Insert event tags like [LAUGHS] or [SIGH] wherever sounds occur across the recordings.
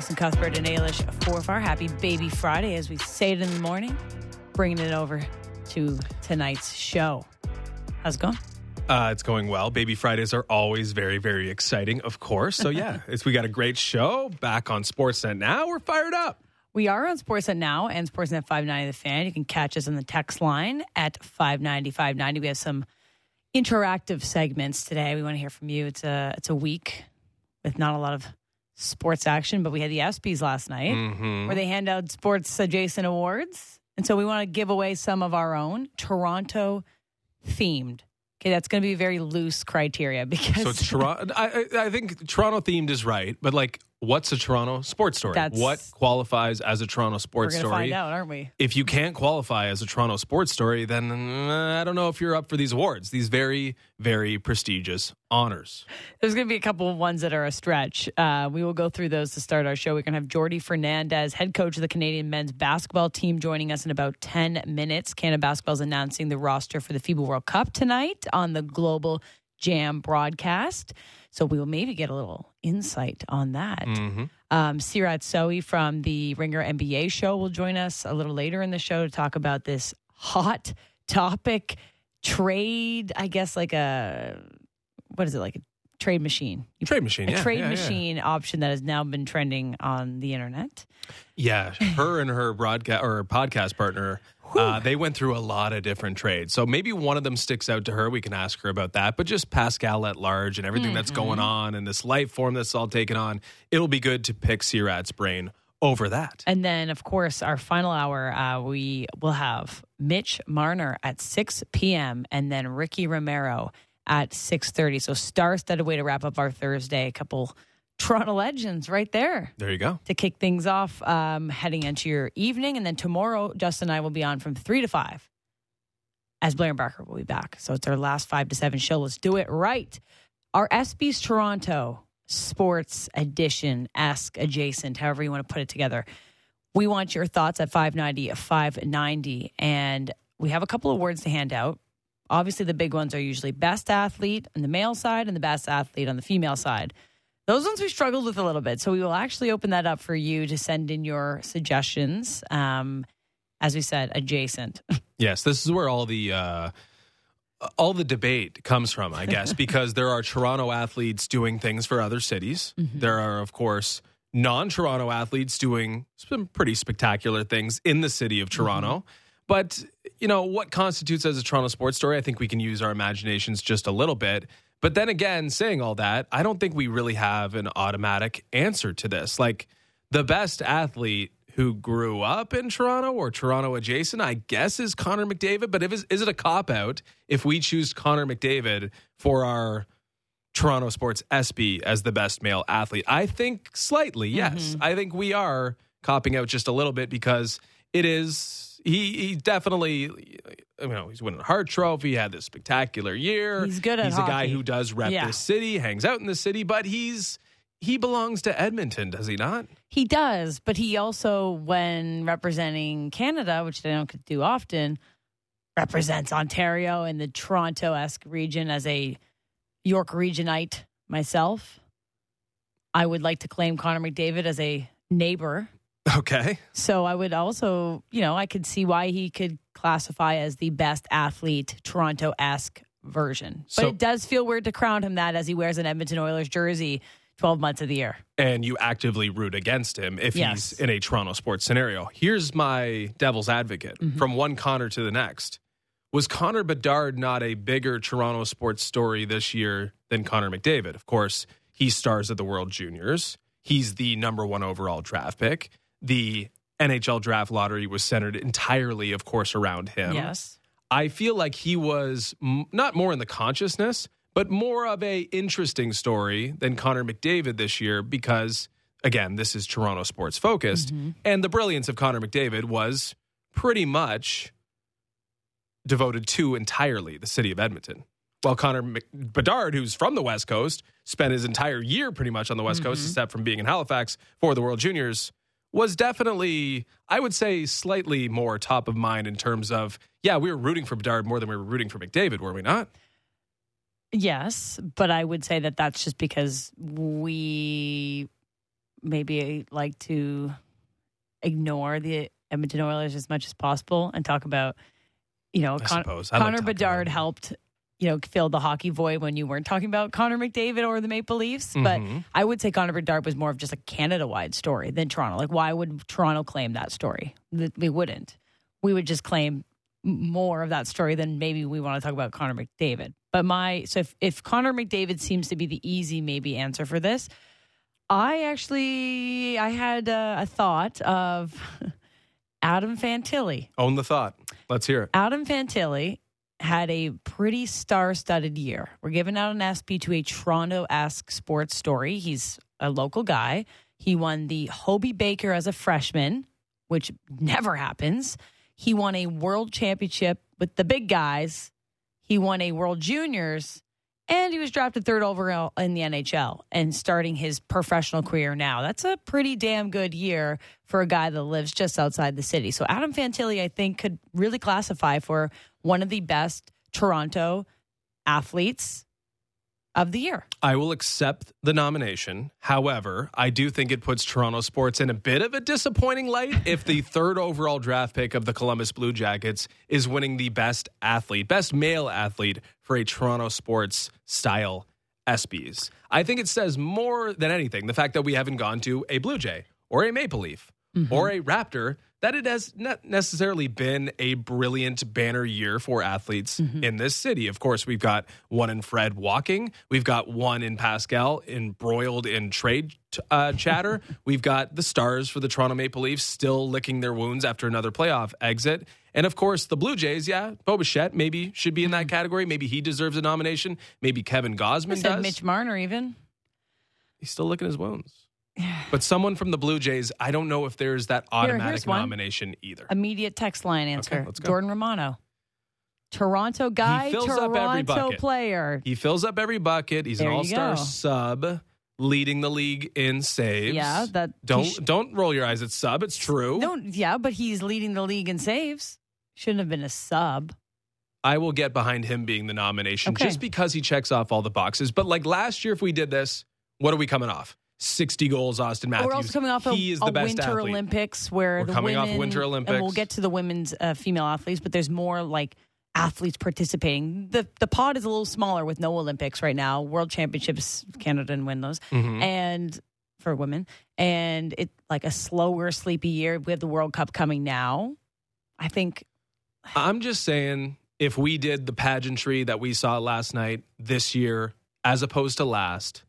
Fan Drive Time. Justin Cuthbert and Ailish our Happy Baby Friday as we say it in the morning. Bringing it over to tonight's show. How's it going? Uh, it's going well. Baby Fridays are always very, very exciting, of course. So yeah, [LAUGHS] it's we got a great show back on Sportsnet now. We're fired up. We are on Sportsnet now and Sportsnet 590 The Fan. You can catch us on the text line at 590 590. We have some interactive segments today. We want to hear from you. It's a it's a week with not a lot of sports action, but we had the ESPYS last night Mm-hmm. where they hand out sports adjacent awards. And so we want to give away some of our own Toronto themed. Okay, that's going to be a very loose criteria [LAUGHS] because So it's Toronto. I, I I think Toronto themed is right, but like, what's a Toronto sports story? That's- what qualifies as a Toronto sports we're sports going to story? find out, aren't we? If you can't qualify as a Toronto sports story, then uh, I don't know if you're up for these awards. These very, very prestigious honors. There's going to be a couple of ones that are a stretch. Uh, we will go through those to start our show. We're going to have Jordi Fernandez, head coach of the Canadian men's basketball team, joining us in about 10 minutes. Canada Basketball is announcing the roster for the FIBA World Cup tonight on the Global Jam broadcast. So we will maybe get a little insight on that. Mm-hmm. Um, Seerat Sohi from the Ringer NBA show will join us a little later in the show to talk about this hot topic trade, I guess, like a, what is it, like a trade machine? You Trade machine, a yeah, trade yeah, yeah. machine option that has now been trending on the internet. Yeah, her and her broadcast or her podcast partner, uh, they went through a lot of different trades. So maybe one of them sticks out to her. We can ask her about that. But just Pascal at large and everything that's going on and this life form that's all taken on, it'll be good to pick Seerat's brain over that. And then, of course, our final hour, uh, we will have Mitch Marner at 6 p.m. and then Ricky Romero at 6.30. So star-studded way to wrap up our Thursday. A couple Toronto legends right there. There you go. to kick things off um, heading into your evening. And then tomorrow, Justin and I will be on from 3 to 5 as Blair and Barker will be back. So it's our last 5 to 7 show. Let's do it right. Our ESPYs Toronto Sports Edition, Ask Adjacent, however you want to put it together. We want your thoughts at 590 590. And we have a couple of words to hand out. Obviously, the big ones are usually best athlete on the male side and the best athlete on the female side. Those ones we struggled with a little bit. So we will actually open that up for you to send in your suggestions. Um, as we said, adjacent. [LAUGHS] Yes, this is where all the uh, all the debate comes from, I guess, [LAUGHS] because there are Toronto athletes doing things for other cities. There are, of course, non-Toronto athletes doing some pretty spectacular things in the city of Toronto. But you know what constitutes as a Toronto sports story? I think we can use our imaginations just a little bit. But then again, saying all that, I don't think we really have an automatic answer to this. Like the best athlete who grew up in Toronto or Toronto adjacent, I guess, is Connor McDavid. But if is, is it a cop out if we choose Connor McDavid for our Toronto Sports ESPY as the best male athlete? I think slightly, yes. Mm-hmm. I think we are copping out just a little bit because it is. He, he definitely, you know, he's winning a Hart Trophy. He had this spectacular year. He's good at He's a guy who does rep Yeah. this city, hangs out in the city, but he's he belongs to Edmonton, does he not? he does, but he also, when representing Canada, which they don't do often, represents Ontario and the Toronto esque region as a York regionite myself. I would like to claim Connor McDavid as a neighbor Okay. So I would also, you know, I could see why he could classify as the best athlete, Toronto esque version. But So- it does feel weird to crown him that as he wears an Edmonton Oilers jersey 12 months of the year. and you actively root against him if Yes. he's in a Toronto sports scenario. Here's my devil's advocate Mm-hmm. from one Connor to the next. Was Connor Bedard not a bigger Toronto sports story this year than Connor McDavid? Of course, he stars at the World Juniors. He's the number one overall draft pick. The NHL draft lottery was centered entirely, of course, around him. Yes. I feel like he was m- not more in the consciousness, but more of a interesting story than Connor McDavid this year because again, this is Toronto sports focused, mm-hmm. and the brilliance of Connor McDavid was pretty much devoted to entirely the city of Edmonton. While Connor Mc- Bedard, who's from the West Coast, spent his entire year pretty much on the West Coast, mm-hmm. except from being in Halifax for the World Juniors, was definitely, I would say, slightly more top of mind in terms of, yeah, we were rooting for Bedard more than we were rooting for McDavid, were we not? Yes, but I would say that that's just because we maybe eh, like to ignore the Edmonton Oilers as much as possible and talk about, you know, Con-. I like Connor Bedard helped, you know, fill the hockey void when you weren't talking about Connor McDavid or the Maple Leafs. But Mhm. I would say Connor Bedard was more of just a Canada wide story than Toronto. Like, why would Toronto claim that story? We wouldn't. We would just claim more of that story than maybe we want to talk about Connor McDavid. But my, so if, if Connor McDavid seems to be the easy maybe answer for this, I actually, I had uh, a thought of [LAUGHS] Adam Fantilli. Own the thought. Let's hear it. Adam Fantilli had a pretty star-studded year. We're giving out an ESPY to a Toronto-esque sports story. He's a local guy. He won the Hobey Baker as a freshman, which never happens. He won a world championship with the big guys. He won a World Juniors, and he was drafted third overall in the NHL and starting his professional career now. That's a pretty damn good year for a guy that lives just outside the city. So Adam Fantilli, I think, could really classify for one of the best Toronto athletes of the year. I will accept the nomination. However, I do think it puts Toronto sports in a bit of a disappointing light if the [LAUGHS] third overall draft pick of the Columbus Blue Jackets is winning the best athlete, best male athlete for a Toronto sports style ESPYs. I think it says more than anything the fact that we haven't gone to a Blue Jay or a Maple Leaf mm-hmm. or a Raptor that it has not necessarily been a brilliant banner year for athletes in this city. Of course, we've got one in Fred walking, we've got one in Pascal embroiled in trade uh, [LAUGHS] chatter. we've got the stars for the Toronto Maple Leafs still licking their wounds after another playoff exit. And of course, the Blue Jays, yeah, Bo Bichette maybe should be in that category. Maybe he deserves a nomination. Maybe Kevin I Gausman said does. Mitch Marner even. He's still licking his wounds. [SIGHS] But someone from the Blue Jays, I don't know if there's that automatic here's one. nomination either. Immediate text line answer. go. Jordan Romano. Toronto guy, fills up every Toronto player. He fills up every bucket. He's There an all-star sub, leading the league in saves. Yeah, that don't sh- don't roll your eyes at sub. It's true. Don't yeah, but he's leading the league in saves. Shouldn't have been a sub. I will get behind him being the nomination Okay. just because he checks off all the boxes. But like last year, if we did this, what are we coming off? 60 goals, Auston Matthews. We're also coming off a, he a the best Winter athlete. Olympics where We're the coming off women, Winter and we'll get to the women's uh, female athletes, but there's more like athletes participating. The the pod is a little smaller with no Olympics right now. World Championships, Canada didn't win those, Mhm. and for women, and it like a slower, sleepy year. We have the World Cup coming now. I think I'm just saying, if we did the pageantry that we saw last night this year, as opposed to last,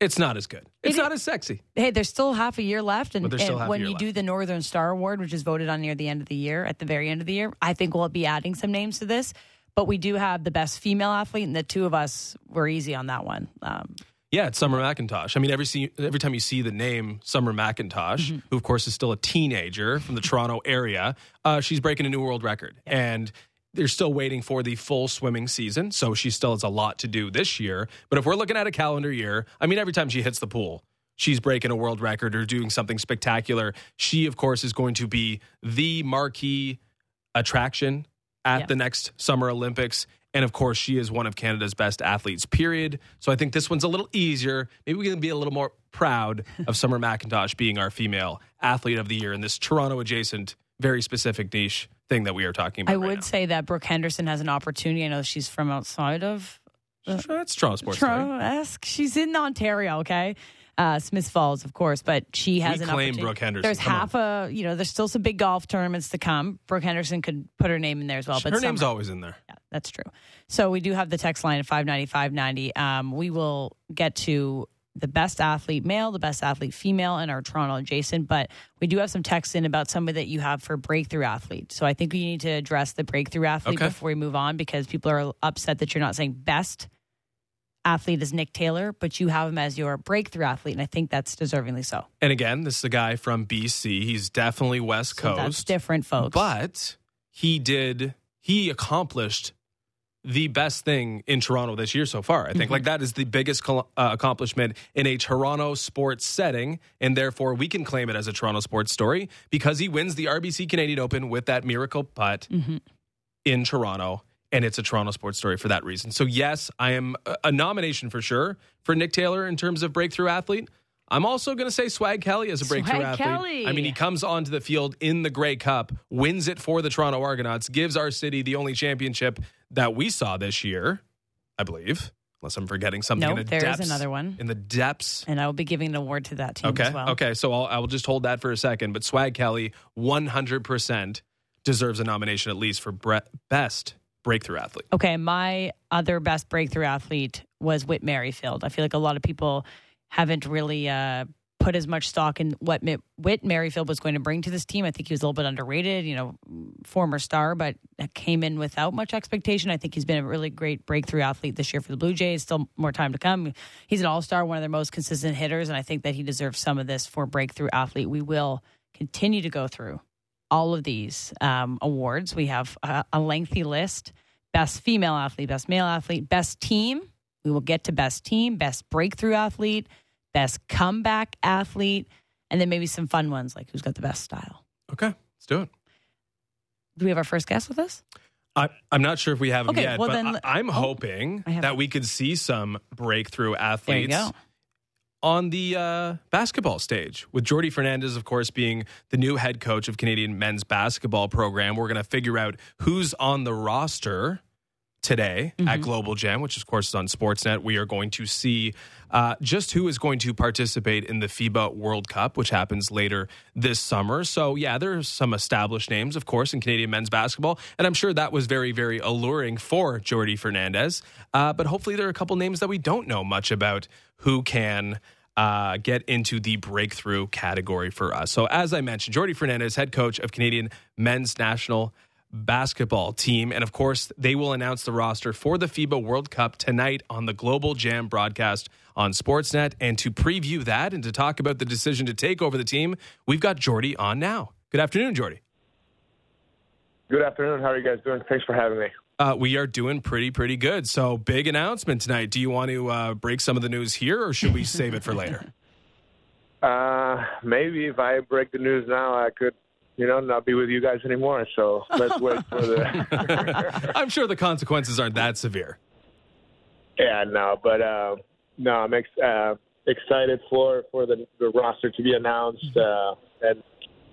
it's not as good. It's It- not as sexy. hey, there's still half a year left, and, and when you left. do the Northern Star Award, which is voted on near the end of the year, at the very end of the year, I think we'll be adding some names to this. But we do have the best female athlete, and the two of us were easy on that one. Um, Yeah, it's Summer McIntosh. I mean, every see, every time you see the name Summer McIntosh, Mm-hmm. who of course is still a teenager from the Toronto area, uh, she's breaking a new world record, and they're still waiting for the full swimming season, so she still has a lot to do this year. But if we're looking at a calendar year, I mean, every time she hits the pool, she's breaking a world record or doing something spectacular. She, of course, is going to be the marquee attraction at Yeah. the next Summer Olympics. And of course, she is one of Canada's best athletes, period. So I think this one's a little easier. Maybe we can be a little more proud of [LAUGHS] Summer McIntosh being our female athlete of the year in this Toronto adjacent, very specific niche thing that we are talking about. I right would now. say that Brooke Henderson has an opportunity. I know she's from outside of That's Toronto sports. Toronto esque. She's in Ontario, okay? Uh, Smith Falls, of course, but she has We an claim opportunity. Brooke Henderson. There's Come on. half a, you know, there's still some big golf tournaments to come. Brooke Henderson could put her name in there as well. But Her name's always in there. Yeah, that's true. So we do have the text line at 590 590. Um, we will get to the best athlete male, the best athlete female, and our Toronto adjacent. But we do have some texts in about somebody that you have for breakthrough athlete. So I think we need to address the breakthrough athlete Okay. before we move on because people are upset that you're not saying best athlete is Nick Taylor, but you have him as your breakthrough athlete. And I think that's deservingly so. And again, this is a guy from BC. He's definitely West So Coast. that's different, folks. But he did, he accomplished the best thing in Toronto this year so far. I think Mm-hmm. like that is the biggest col- uh, accomplishment in a Toronto sports setting. And therefore, we can claim it as a Toronto sports story because he wins the RBC Canadian Open with that miracle putt Mhm. in Toronto. And it's a Toronto sports story for that reason. So, yes, I am a- a nomination for sure for Nick Taylor in terms of breakthrough athlete. I'm also going to say Swag Kelly as a breakthrough Swag athlete. Kelly. I mean, he comes onto the field in the Grey Cup, wins it for the Toronto Argonauts, gives our city the only championship that we saw this year, I believe. Unless I'm forgetting something. No, in the there is depths, another one. in the depths. And I will be giving an award to that team Okay, as well. okay. So I'll, I will just hold that for a second. But Swag Kelly, 100 percent deserves a nomination at least for bre- best breakthrough athlete. Okay, my other best breakthrough athlete was Whit Merrifield. I feel like a lot of people haven't really uh, put as much stock in what Mi- Whit Merrifield was going to bring to this team. I think he was a little bit underrated, you know, former star, but came in without much expectation. I think he's been a really great breakthrough athlete this year for the Blue Jays. Still more time to come. He's an all star, one of their most consistent hitters, and I think that he deserves some of this for breakthrough athlete. We will continue to go through all of these um, awards. We have a, a lengthy list best female athlete, best male athlete, best team. We will get to best team, best breakthrough athlete, best comeback athlete, and then maybe some fun ones like who's got the best style. Okay, let's do it. Do we have our first guest with us? I, I'm not sure if we have him Okay, yet, well but then- I, am oh, hoping that we could see some breakthrough athletes on the uh, basketball stage. With Jordi Fernandez, of course, being the new head coach of Canadian men's basketball program, we're going to figure out who's on the roster today Mm-hmm. at Global Jam, which of course is on Sportsnet. We are going to see uh, just who is going to participate in the FIBA World Cup, which happens later this summer. So yeah, there's some established names, of course, in Canadian men's basketball, and I'm sure that was very, very alluring for Jordi Fernandez. Uh, but hopefully, there are a couple names that we don't know much about who can. Uh, get into the breakthrough category for us. So, as I mentioned, Jordi Fernandez, head coach of Canadian men's national basketball team. And of course, they will announce the roster for the FIBA World Cup tonight on the Global Jam broadcast on Sportsnet. And to preview that and to talk about the decision to take over the team, we've got Jordi on now. Good afternoon, Jordi. Good afternoon. How are you guys doing? Thanks for having me. Uh, we are doing pretty, pretty good. So, big announcement tonight. Do you want to uh, break some of the news here or should we save it for later? [LAUGHS] Uh, maybe if I break the news now, I could, you know, not be with you guys anymore. So let's [LAUGHS] wait for the. [LAUGHS] I'm sure the consequences aren't that severe. yeah, no, but uh, no, I'm ex- uh, excited for for the, the roster to be announced, uh, and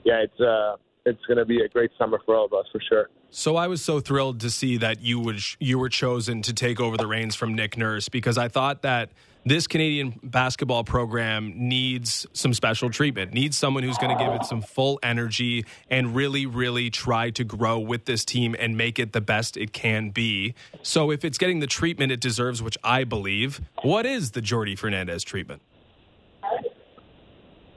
yeah, it's uh, it's going to be a great summer for all of us for sure. So I was so thrilled to see that you would you were chosen to take over the reins from Nick Nurse because I thought that this Canadian basketball program needs some special treatment. Needs someone who's going to give it some full energy and really really try to grow with this team and make it the best it can be. So if it's getting the treatment it deserves, which I believe, what is the Jordi Fernandez treatment?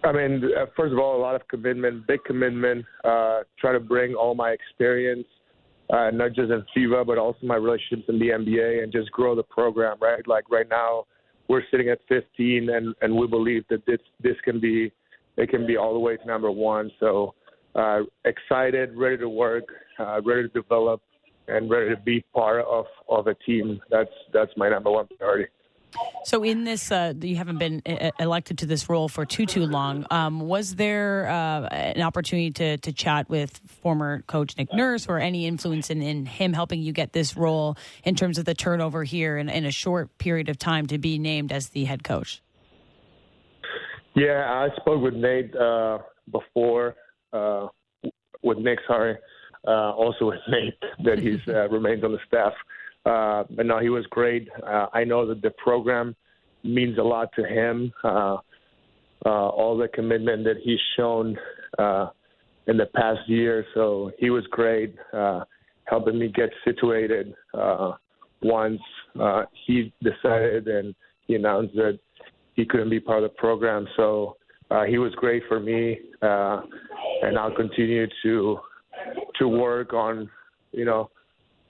I mean, uh, first of all, a lot of commitment, big commitment. Uh, try to bring all my experience, uh, not just in FIBA, but also my relationships in the NBA, and just grow the program. Right, like right now, we're sitting at 15, and and we believe that this this can be, it can be all the way to number one. So, uh, excited, ready to work, uh, ready to develop, and ready to be part of of a team. That's that's my number one priority. So, in this, uh, you haven't been elected to this role for too too long. Um, was there uh, an opportunity to to chat with former coach Nick Nurse, or any influence in, in him helping you get this role in terms of the turnover here in, in a short period of time to be named as the head coach? Yeah, I spoke with Nate uh, before, uh, with Nick, sorry, uh, also with Nate that he's [LAUGHS] uh, remains on the staff. Uh, but no, he was great. Uh, I know that the program means a lot to him. Uh, uh, all the commitment that he's shown uh, in the past year, so he was great, uh, helping me get situated. Uh, once uh, he decided and he announced that he couldn't be part of the program. So uh, he was great for me, uh, and I'll continue to to work on, you know,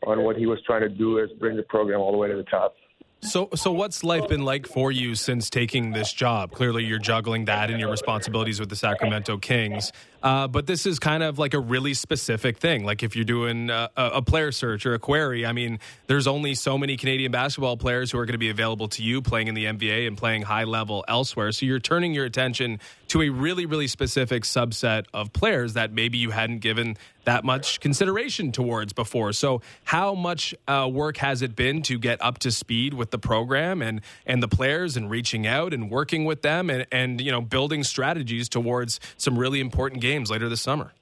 on what he was trying to do is bring the program all the way to the top. So, so what's life been like for you since taking this job? Clearly, you're juggling that and your responsibilities with the Sacramento Kings. Uh, but this is kind of like a really specific thing. Like if you're doing a, a player search or a query, I mean, there's only so many Canadian basketball players who are going to be available to you playing in the NBA and playing high level elsewhere. So you're turning your attention to a really, really specific subset of players that maybe you hadn't given that much consideration towards before. So, how much uh, work has it been to get up to speed with the program and and the players, and reaching out and working with them, and and you know building strategies towards some really important games later this summer?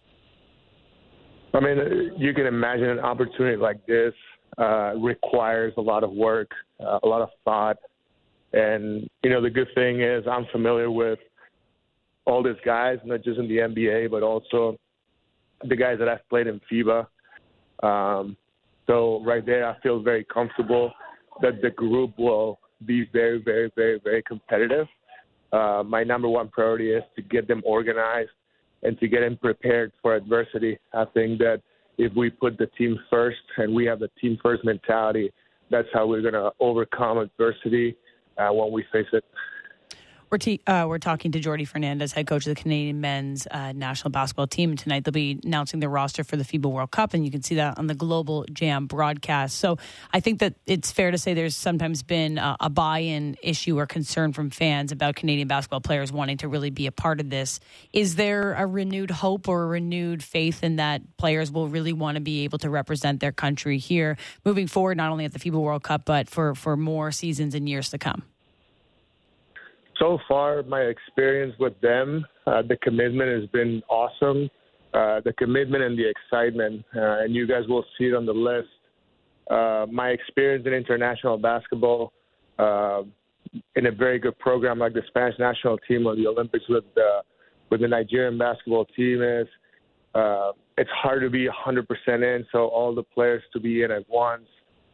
I mean, you can imagine an opportunity like this uh, requires a lot of work, uh, a lot of thought, and you know the good thing is I'm familiar with all these guys, not just in the NBA, but also the guys that I've played in FIBA. Um, so right there, I feel very comfortable that the group will be very, very, very, very competitive. Uh, my number one priority is to get them organized and to get them prepared for adversity. I think that if we put the team first and we have the team first mentality, that's how we're going to overcome adversity uh, when we face it. We're, t- uh, we're talking to Jordi Fernandez, head coach of the Canadian men's uh, national basketball team. And tonight they'll be announcing the roster for the FIBA World Cup, and you can see that on the Global Jam broadcast. So I think that it's fair to say there's sometimes been a, a buy in issue or concern from fans about Canadian basketball players wanting to really be a part of this. Is there a renewed hope or a renewed faith in that players will really want to be able to represent their country here moving forward, not only at the FIBA World Cup, but for, for more seasons and years to come? So far, my experience with them, uh, the commitment has been awesome. Uh, the commitment and the excitement, uh, and you guys will see it on the list. Uh, my experience in international basketball, uh, in a very good program like the Spanish national team or the Olympics with the with the Nigerian basketball team is uh, it's hard to be 100% in. So all the players to be in at once.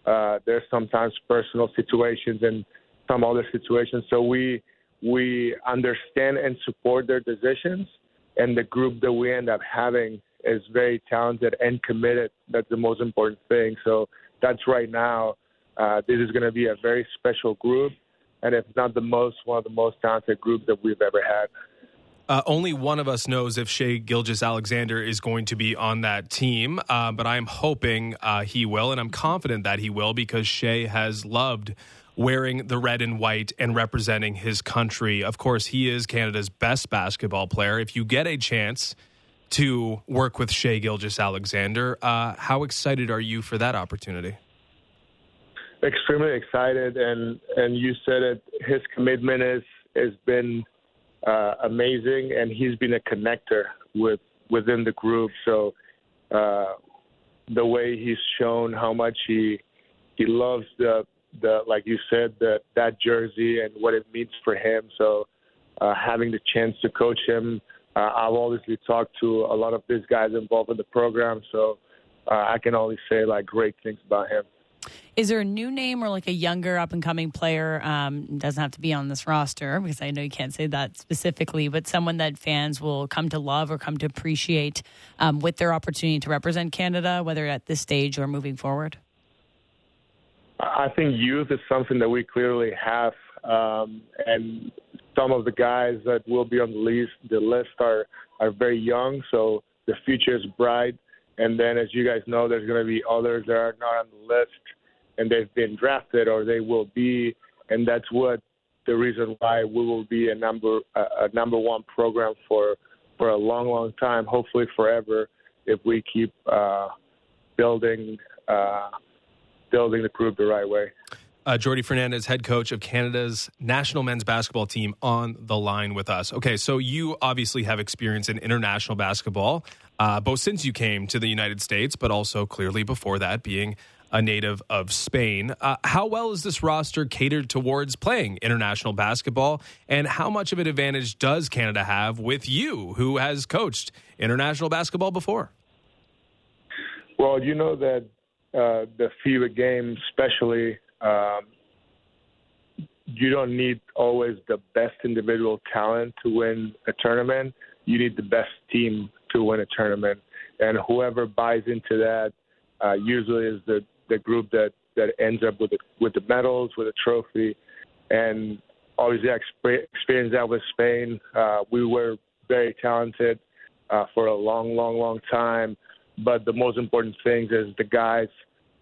there's sometimes personal situations and some other situations. So we we understand and support their decisions, and the group that we end up having is very talented and committed. That's the most important thing. So that's right now. Uh, this is going to be a very special group, and if not the most, one of the most talented groups that we've ever had. Uh, only one of us knows if Shai Gilgeous-Alexander is going to be on that team, uh, but I'm hoping uh, he will, and I'm confident that he will because Shai has loved wearing the red and white and representing his country. Of course, he is Canada's best basketball player. If you get a chance to work with Shai Gilgeous-Alexander, uh, how excited are you for that opportunity? Extremely excited, and and you said it. His commitment is has been uh, amazing, and he's been a connector with within the group. So uh, the way he's shown how much he he loves the the like you said that that jersey and what it means for him. So uh, having the chance to coach him, uh, I've obviously talked to a lot of these guys involved in the program, so uh, I can only say like great things about him. Is there a new name or like a younger up and coming player? Um, doesn't have to be on this roster because I know you can't say that specifically, but someone that fans will come to love or come to appreciate um, with their opportunity to represent Canada, whether at this stage or moving forward. I think youth is something that we clearly have, um, and some of the guys that will be on the list, the list are are very young, so the future is bright. And then, as you guys know, there's going to be others that are not on the list, and they've been drafted or they will be, and that's what the reason why we will be a number a, number one program for for a long, long time, hopefully forever, if we keep uh, building. Uh, building the group the right way. Uh, Jordi Fernandez, head coach of Canada's national men's basketball team, on the line with us. Okay, so you obviously have experience in international basketball, uh, both since you came to the United States, but also clearly before that, being a native of Spain. Uh, how well is this roster catered towards playing international basketball, and how much of an advantage does Canada have with you, who has coached international basketball before? Well, you know that uh, the FIBA game, especially, um, you don't need always the best individual talent to win a tournament. You need the best team to win a tournament, and whoever buys into that uh, usually is the the group that that ends up with the, with the medals, with a trophy, and obviously I experienced that with Spain. Uh, we were very talented uh, for a long, long, long time. But the most important thing is the guys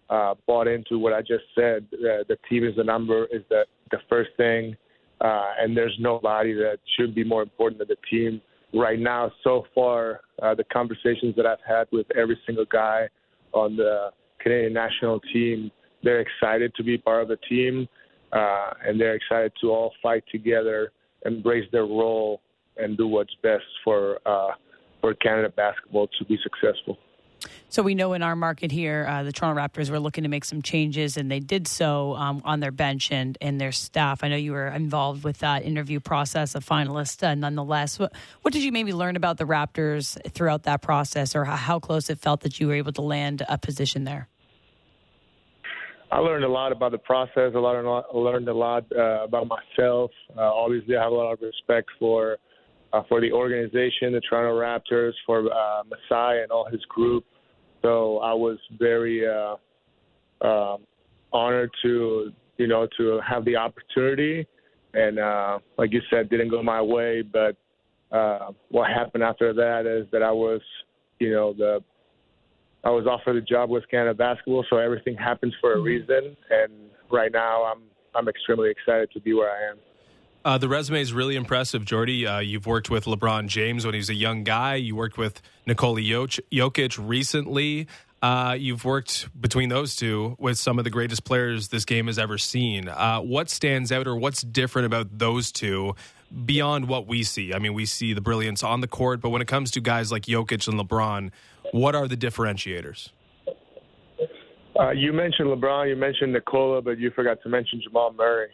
uh, bought into what I just said. Uh, the team is the number is the the first thing. uh, and there's nobody that should be more important than the team right now. So far, uh, the conversations that I've had with every single guy on the Canadian national team, they're excited to be part of the team, uh, and they're excited to all fight together, embrace their role, and do what's best for uh, for Canada basketball to be successful. So we know in our market here, uh, the Toronto Raptors were looking to make some changes, and they did so um, on their bench and, and their staff. I know you were involved with that interview process, a finalist uh, nonetheless. What, what, did you maybe learn about the Raptors throughout that process, or how, how, close it felt that you were able to land a position there? I learned a lot about the process. Learned a lot, learned a lot uh, about myself. Uh, obviously, I have a lot of respect for uh, for the organization, the Toronto Raptors, for uh, Masai and all his group. So I was very uh, uh, honored to, you know, to have the opportunity. And uh, like you said, didn't go my way. But uh, what happened after that is that I was, you know, the I was offered a job with Canada Basketball. So everything happens for a mm-hmm. reason. And right now, I'm I'm extremely excited to be where I am. Uh, the resume is really impressive, Jordi. Uh, you've worked with LeBron James when he was a young guy. You worked with Nikola Jokic recently. Uh, you've worked between those two with some of the greatest players this game has ever seen. Uh, what stands out or what's different about those two beyond what we see? I mean, we see the brilliance on the court, but when it comes to guys like Jokic and LeBron, what are the differentiators? Uh, you mentioned LeBron, you mentioned Nikola, but you forgot to mention Jamal Murray.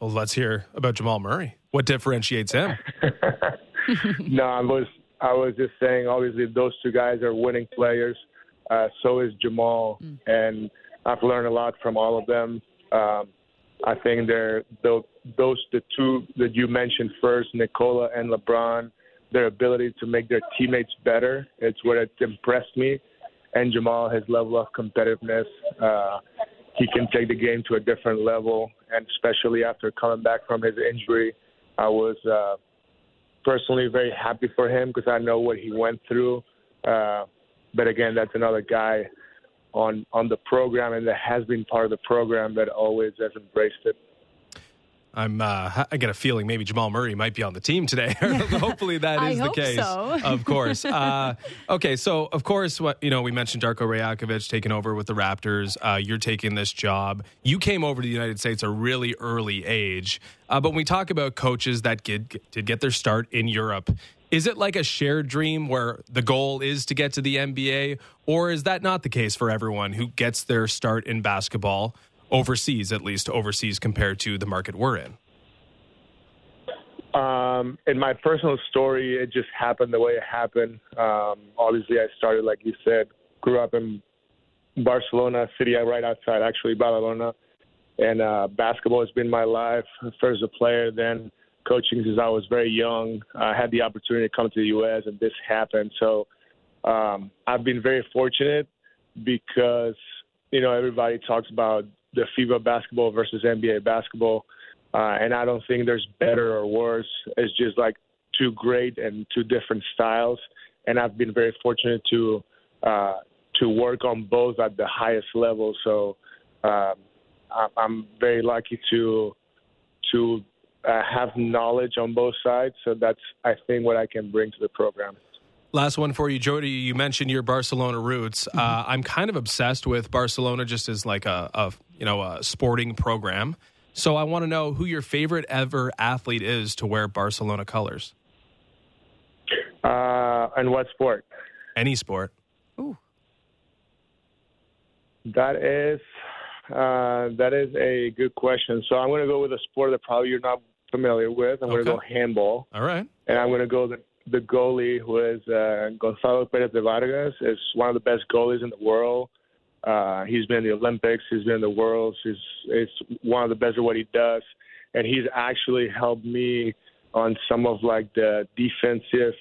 Well, let's hear about Jamal Murray. What differentiates him? [LAUGHS] no, I was I was just saying. Obviously, those two guys are winning players. Uh, so is Jamal, mm. and I've learned a lot from all of them. Um, I think they're those the two that you mentioned first, Nikola and LeBron. Their ability to make their teammates better. It's what it's impressed me. And Jamal, his level of competitiveness. Uh, he can take the game to a different level. And especially after coming back from his injury, I was uh, personally very happy for him because I know what he went through. Uh, but again, that's another guy on on the program and that has been part of the program that always has embraced it. I'm. Uh, I get a feeling maybe Jamal Murray might be on the team today. [LAUGHS] Hopefully that [LAUGHS] is the case. So. [LAUGHS] of course. Uh, okay, so of course, what you know, we mentioned Darko Rajakovic taking over with the Raptors. Uh, you're taking this job. You came over to the United States a really early age. Uh, but when we talk about coaches that did, did get their start in Europe, is it like a shared dream where the goal is to get to the NBA, or is that not the case for everyone who gets their start in basketball? Overseas, at least overseas compared to the market we're in? Um, in my personal story, it just happened the way it happened. Um, obviously, I started, like you said, grew up in Barcelona, city right outside, actually, Barcelona. And uh, basketball has been my life. First as a player, then coaching since I was very young. I had the opportunity to come to the U.S., and this happened. So um, I've been very fortunate because, you know, everybody talks about the FIBA basketball versus NBA basketball. Uh, and I don't think there's better or worse. It's just like two great and two different styles. And I've been very fortunate to uh, to work on both at the highest level. So um, I'm very lucky to to uh, have knowledge on both sides. So that's I think what I can bring to the program. Last one for you, Jordi. You mentioned your Barcelona roots. Mm-hmm. Uh, I'm kind of obsessed with Barcelona, just as like a, a you know a sporting program. So I want to know who your favorite ever athlete is to wear Barcelona colors. Uh, and what sport? Any sport. Ooh. That is uh, that is a good question. So I'm going to go with a sport that probably you're not familiar with. I'm okay. going to go handball. All right. And I'm going to go the the goalie, who is uh, Gonzalo Perez de Vargas, is one of the best goalies in the world. Uh, he's been in the Olympics, he's been in the Worlds. He's, he's one of the best at what he does, and he's actually helped me on some of like the defensive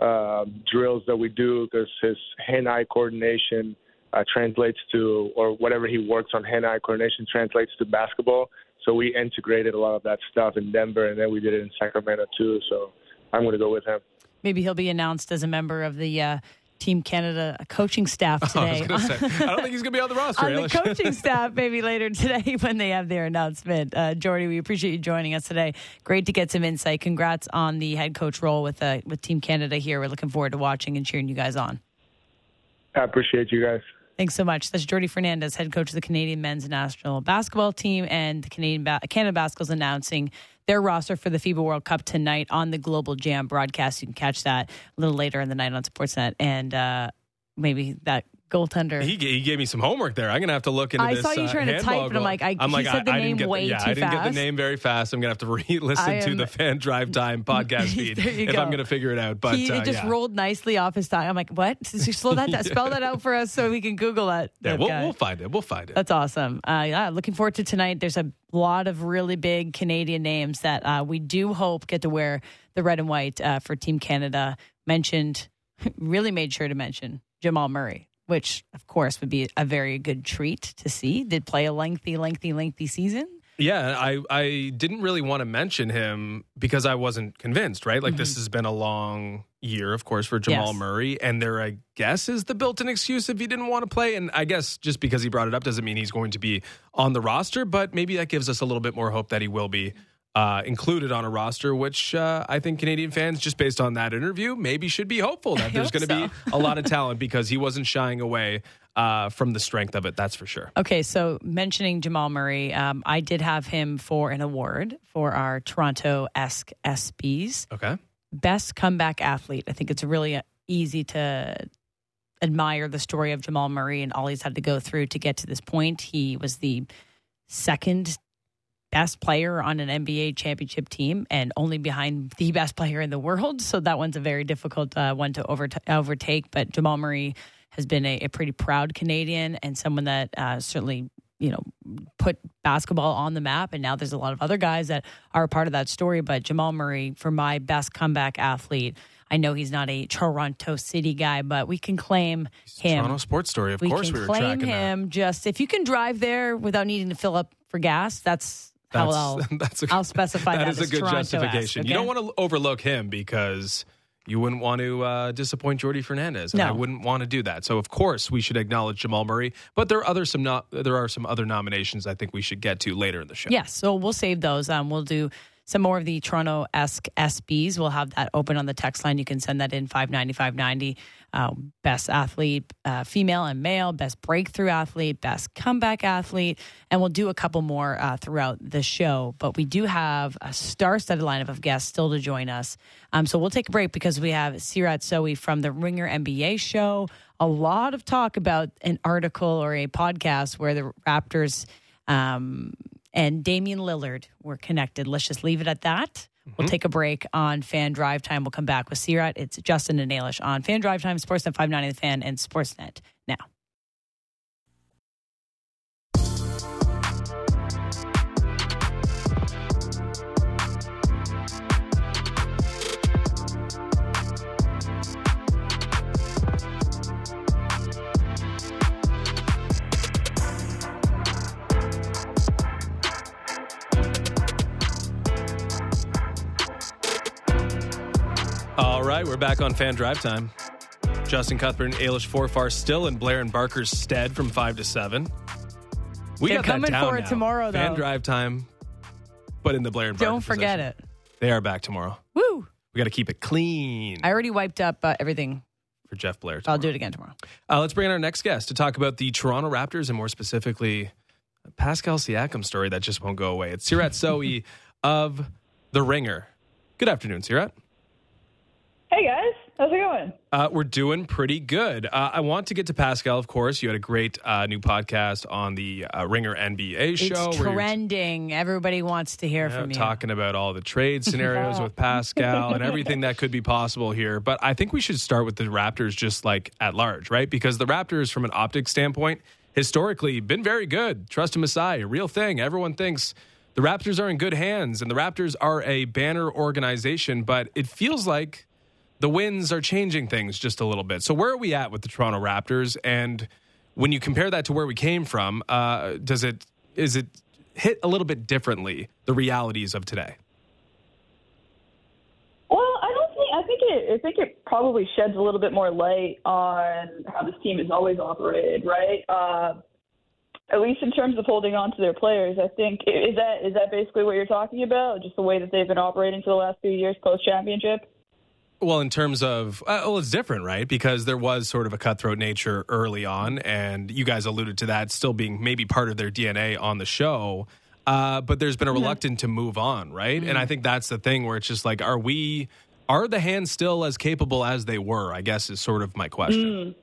uh, drills that we do because his hand-eye coordination uh, translates to, or whatever he works on hand-eye coordination translates to basketball. So we integrated a lot of that stuff in Denver, and then we did it in Sacramento too. So I'm going to go with him. Maybe he'll be announced as a member of the uh, Team Canada coaching staff today. was gonna say, I don't think he's going to be on the roster. [LAUGHS] on the coaching [LAUGHS] staff maybe later today [LAUGHS] when they have their announcement. Uh, Jordi, we appreciate you joining us today. Great to get some insight. Congrats on the head coach role with uh, with Team Canada here. We're looking forward to watching and cheering you guys on. I appreciate you guys. Thanks so much. That's Jordi Fernandez, head coach of the Canadian men's national basketball team, and the Canadian ba- Canada Basketball's announcing their roster for the FIBA World Cup tonight on the Global Jam broadcast. You can catch that a little later in the night on Sportsnet, and uh, maybe that goaltender. He, he gave me some homework there. I'm gonna have to look into this. I this. saw you uh, trying to type, and I'm like, I- I'm he like, said the I, I name didn't get way the, yeah, too I didn't get the name very fast. I'm gonna have to [LAUGHS] re-listen I to the Fan Drive Time [LAUGHS] podcast feed if go. I'm gonna figure it out. But he uh, it just yeah. rolled nicely off his tongue. I'm like, what? [LAUGHS] Slow that down. Spell that out for us so we can Google that. Yeah, that we'll, we'll find it. We'll find it. That's awesome. Uh, yeah, looking forward to tonight. There's a lot of really big Canadian names that uh, we do hope get to wear the red and white uh, for Team Canada. Mentioned, really made sure to mention Jamal Murray, which of course would be a very good treat to see. Did play a lengthy, lengthy, lengthy season. Yeah, I, I didn't really want to mention him because I wasn't convinced, right? Like, this has been a long year, of course, for Jamal Mm-hmm. Yes. Murray. And there, I guess, is the built in excuse if he didn't want to play. And I guess just because he brought it up doesn't mean he's going to be on the roster, but maybe that gives us a little bit more hope that he will be uh, included on a roster, which uh, I think Canadian fans, just based on that interview, maybe should be hopeful that there's hope going to be a lot of [LAUGHS] talent because he wasn't shying away uh, from the strength of it, that's for sure. Okay, so mentioning Jamal Murray, um, I did have him for an award for our Toronto esque ESPYs. Okay. best comeback athlete. I think it's really uh, easy to admire the story of Jamal Murray and all he's had to go through to get to this point. He was the second best player on an NBA championship team and only behind the best player in the world. So that one's a very difficult uh, one to over- overtake. But Jamal Murray has been a, a pretty proud Canadian and someone that uh, certainly you know put basketball on the map and now there's a lot of other guys that are a part of that story but Jamal Murray for my best comeback athlete I know he's not a Toronto City guy but we can claim him Toronto Sports Story, of we course, can we were claim tracking that. him just if you can drive there without needing to fill up for gas that's how That's, [LAUGHS] I'll, that's a, I'll specify that, that is a good Toronto-esque, justification. You okay? don't want to overlook him because you wouldn't want to uh, disappoint Jordi Fernandez, and No. I wouldn't want to do that. So, of course, we should acknowledge Jamal Murray. But there are other some not, there are some other nominations I think we should get to later in the show. Yes, so we'll save those. Um, we'll do some more of the Toronto esque ESPYs. We'll have that open on the text line. You can send that in five ninety five ninety. Uh, best athlete, uh, female and male. Best breakthrough athlete. Best comeback athlete. And we'll do a couple more uh, throughout the show. But we do have a star-studded lineup of guests still to join us. Um, so we'll take a break because we have Seerat Sohi from the Ringer NBA show. A lot of talk about an article or a podcast where the Raptors. Um, and Damian Lillard were connected. Let's just leave it at that. We'll mm-hmm. take a break on Fan Drive Time. We'll come back with Seerat. It's Justin and Ailish on Fan Drive Time, Sportsnet 590 The Fan, and Sportsnet right, we're back on Fan Drive Time. Justin Cuthbert and Ailish Forfar still in Blair and Barker's stead from five to seven. We They're got that coming down for it now. tomorrow, though. Fan. Drive Time, but in the Blair and Barker. Don't forget position. it. They are back tomorrow. Woo! We got to keep it clean I already wiped up uh, everything. for Jeff Blair. I'll tomorrow. do it again tomorrow. Uh, let's bring in our next guest to talk about the Toronto Raptors and more specifically Pascal Siakam story that just won't go away. It's Seerat [LAUGHS] Sohi of The Ringer. Good afternoon, Seerat. Hey guys, how's it going? Uh, we're doing pretty good. Uh, I want to get to Pascal, of course. You had a great uh, new podcast on the uh, Ringer NBA show. It's where you're, trending. Everybody wants to hear you know, from you. talking about all the trade [LAUGHS] scenarios with Pascal and everything that could be possible here. But I think we should start with the Raptors just like at large, right? Because the Raptors, from an optic standpoint, historically been very good. Trust in Masai, real thing. Everyone thinks the Raptors are in good hands and the Raptors are a banner organization, but it feels like the wins are changing things just a little bit. So where are we at with the Toronto Raptors? And when you compare that to where we came from, uh, does it is it hit a little bit differently the realities of today? Well, I don't think I think think it I think it probably sheds a little bit more light on how this team has always operated, right? Uh, at least in terms of holding on to their players, I think is that is that basically what you're talking about? Just the way that they've been operating for the last few years post championship. Well, in terms of, uh, well, it's different, right? Because there was sort of a cutthroat nature early on, and you guys alluded to that still being maybe part of their DNA on the show. Uh, but there's been a reluctance to move on, right? And I think that's the thing where it's just like, are we, are the hands still as capable as they were? I guess is sort of my question.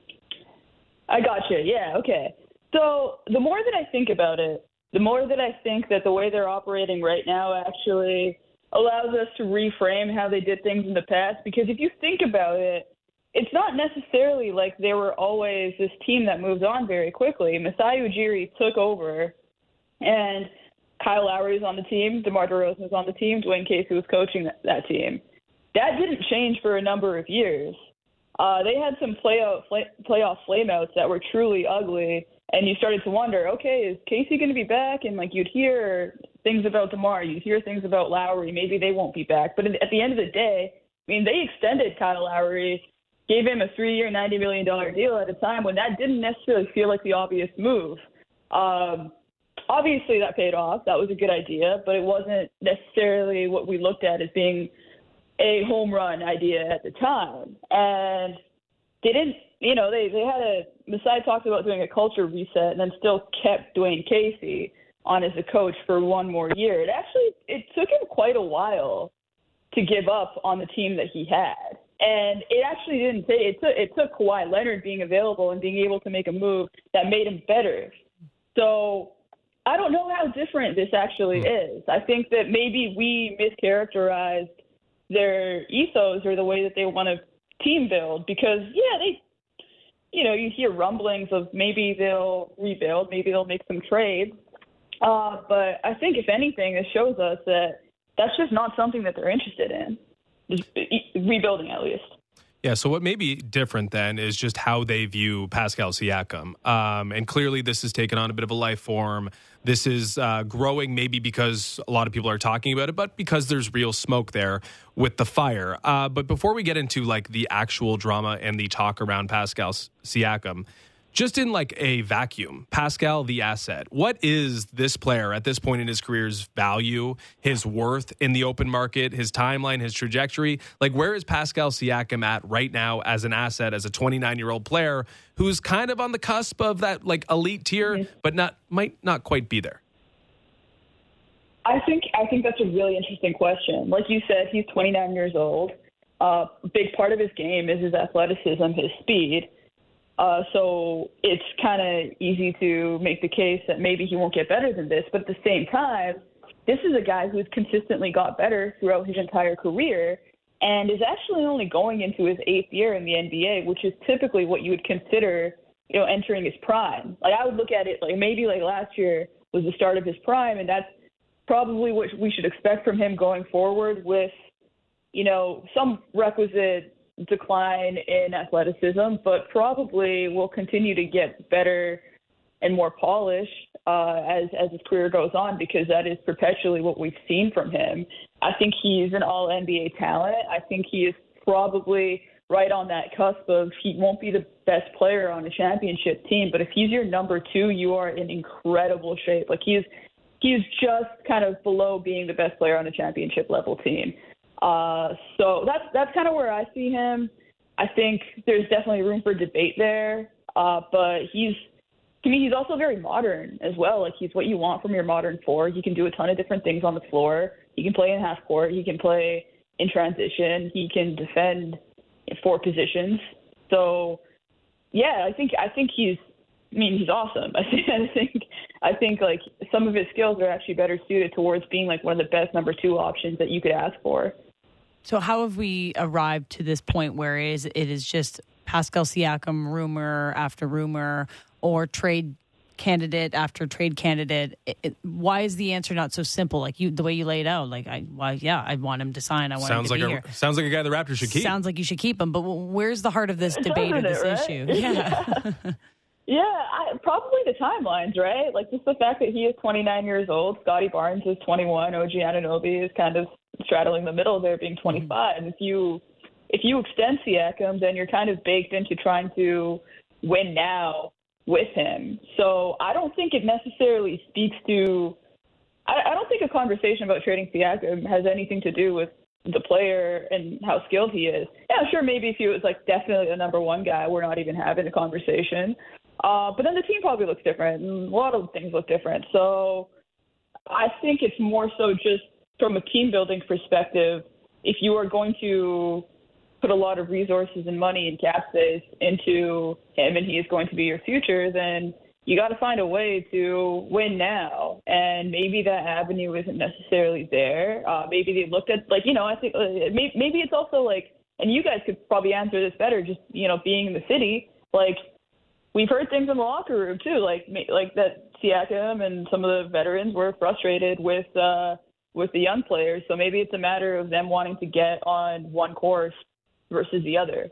I gotcha. Yeah. Okay. So the more that I think about it, the more that I think that the way they're operating right now actually allows us to reframe how they did things in the past. Because if you think about it, it's not necessarily like they were always this team that moved on very quickly. Masai Ujiri took over, and Kyle Lowry was on the team, DeMar DeRozan was on the team, Dwayne Casey was coaching that, that team. That didn't change for a number of years. Uh, they had some playoff play, playoff flameouts that were truly ugly, and you started to wonder, okay, is Casey going to be back? And like you'd hear things about Demar, you'd hear things about Lowry. Maybe they won't be back. But at the end of the day, I mean, they extended Kyle Lowry, gave him a three-year, ninety million dollar deal at a time when that didn't necessarily feel like the obvious move. Um, obviously, that paid off. That was a good idea, but it wasn't necessarily what we looked at as being a home run idea at the time. And they didn't, you know, they, they had a, Masai talked about doing a culture reset and then still kept Dwayne Casey on as a coach for one more year. It actually, it took him quite a while to give up on the team that he had. And it actually didn't take, it took, it took Kawhi Leonard being available and being able to make a move that made him better. So I don't know how different this actually hmm. is. I think that maybe we mischaracterized their ethos or the way that they want to team build because yeah they you know you hear rumblings of maybe they'll rebuild maybe they'll make some trades uh, but i think if anything this shows us that that's just not something that they're interested in rebuilding at least Yeah, so what may be different then is just how they view Pascal Siakam. Um, and clearly, this has taken on a bit of a life form. This is uh, growing maybe because a lot of people are talking about it, but because there's real smoke there with the fire. Uh, but before we get into like the actual drama and the talk around Pascal Siakam, just in like a vacuum, Pascal, the asset, what is this player at this point in his career's value, his worth in the open market, his timeline, his trajectory? Like, where is Pascal Siakam at right now as an asset, as a 29 year old player who's kind of on the cusp of that like elite tier, mm-hmm. but not might not quite be there? I think I think that's a really interesting question. Like you said, he's 29 years old. Uh, a big part of his game is his athleticism, his speed. Uh, so it's kind of easy to make the case that maybe he won't get better than this. But at the same time, this is a guy who's consistently got better throughout his entire career and is actually only going into his eighth year in the NBA, which is typically what you would consider, you know, entering his prime. Like I would look at it like maybe like last year was the start of his prime, and that's probably what we should expect from him going forward with, you know, some requisite decline in athleticism, but probably will continue to get better and more polished uh, as as his career goes on because that is perpetually what we've seen from him. I think he's an All NBA talent. I think he is probably right on that cusp of he won't be the best player on a championship team, but if he's your number two, you are in incredible shape. Like he's he's just kind of below being the best player on a championship level team. Uh, so that's that's kind of where I see him. I think there's definitely room for debate there, uh, but he's to me he's also very modern as well. Like he's what you want from your modern four. He can do a ton of different things on the floor. He can play in half court. He can play in transition. He can defend four positions. So yeah, I think I think he's I mean, he's awesome. I [LAUGHS] think, I think, I think like some of his skills are actually better suited towards being like one of the best number two options that you could ask for. So how have we arrived to this point where it is, it is just Pascal Siakam rumor after rumor or trade candidate after trade candidate? It, it, why is the answer not so simple? Like you, the way you laid out, like I, well, yeah, I want him to sign. I want sounds him to like be a, here. Sounds like a guy the Raptors should keep. Sounds like you should keep him. But where's the heart of this [LAUGHS] debate or this it, right? issue? [LAUGHS] Yeah. Yeah, I, probably the timelines, right? Like just the fact that he is 29 years old, Scottie Barnes is 21, OG Anunoby is kind of straddling the middle there, being 25. Mm-hmm. If you if you extend Siakam, then you're kind of baked into trying to win now with him. So I don't think it necessarily speaks to. I, I don't think a conversation about trading Siakam has anything to do with the player and how skilled he is. Yeah, sure, maybe if he was like definitely the number one guy, we're not even having a conversation. Uh, but then the team probably looks different, and a lot of things look different. So I think it's more so just from a team building perspective. If you are going to put a lot of resources and money and cap space into him, and he is going to be your future, then you got to find a way to win now. And maybe that avenue isn't necessarily there. Uh, maybe they looked at like you know I think uh, maybe, maybe it's also like, and you guys could probably answer this better. Just you know being in the city, like we've heard things in the locker room too, like like that Siakam and some of the veterans were frustrated with uh, with the young players. So maybe it's a matter of them wanting to get on one course versus the other.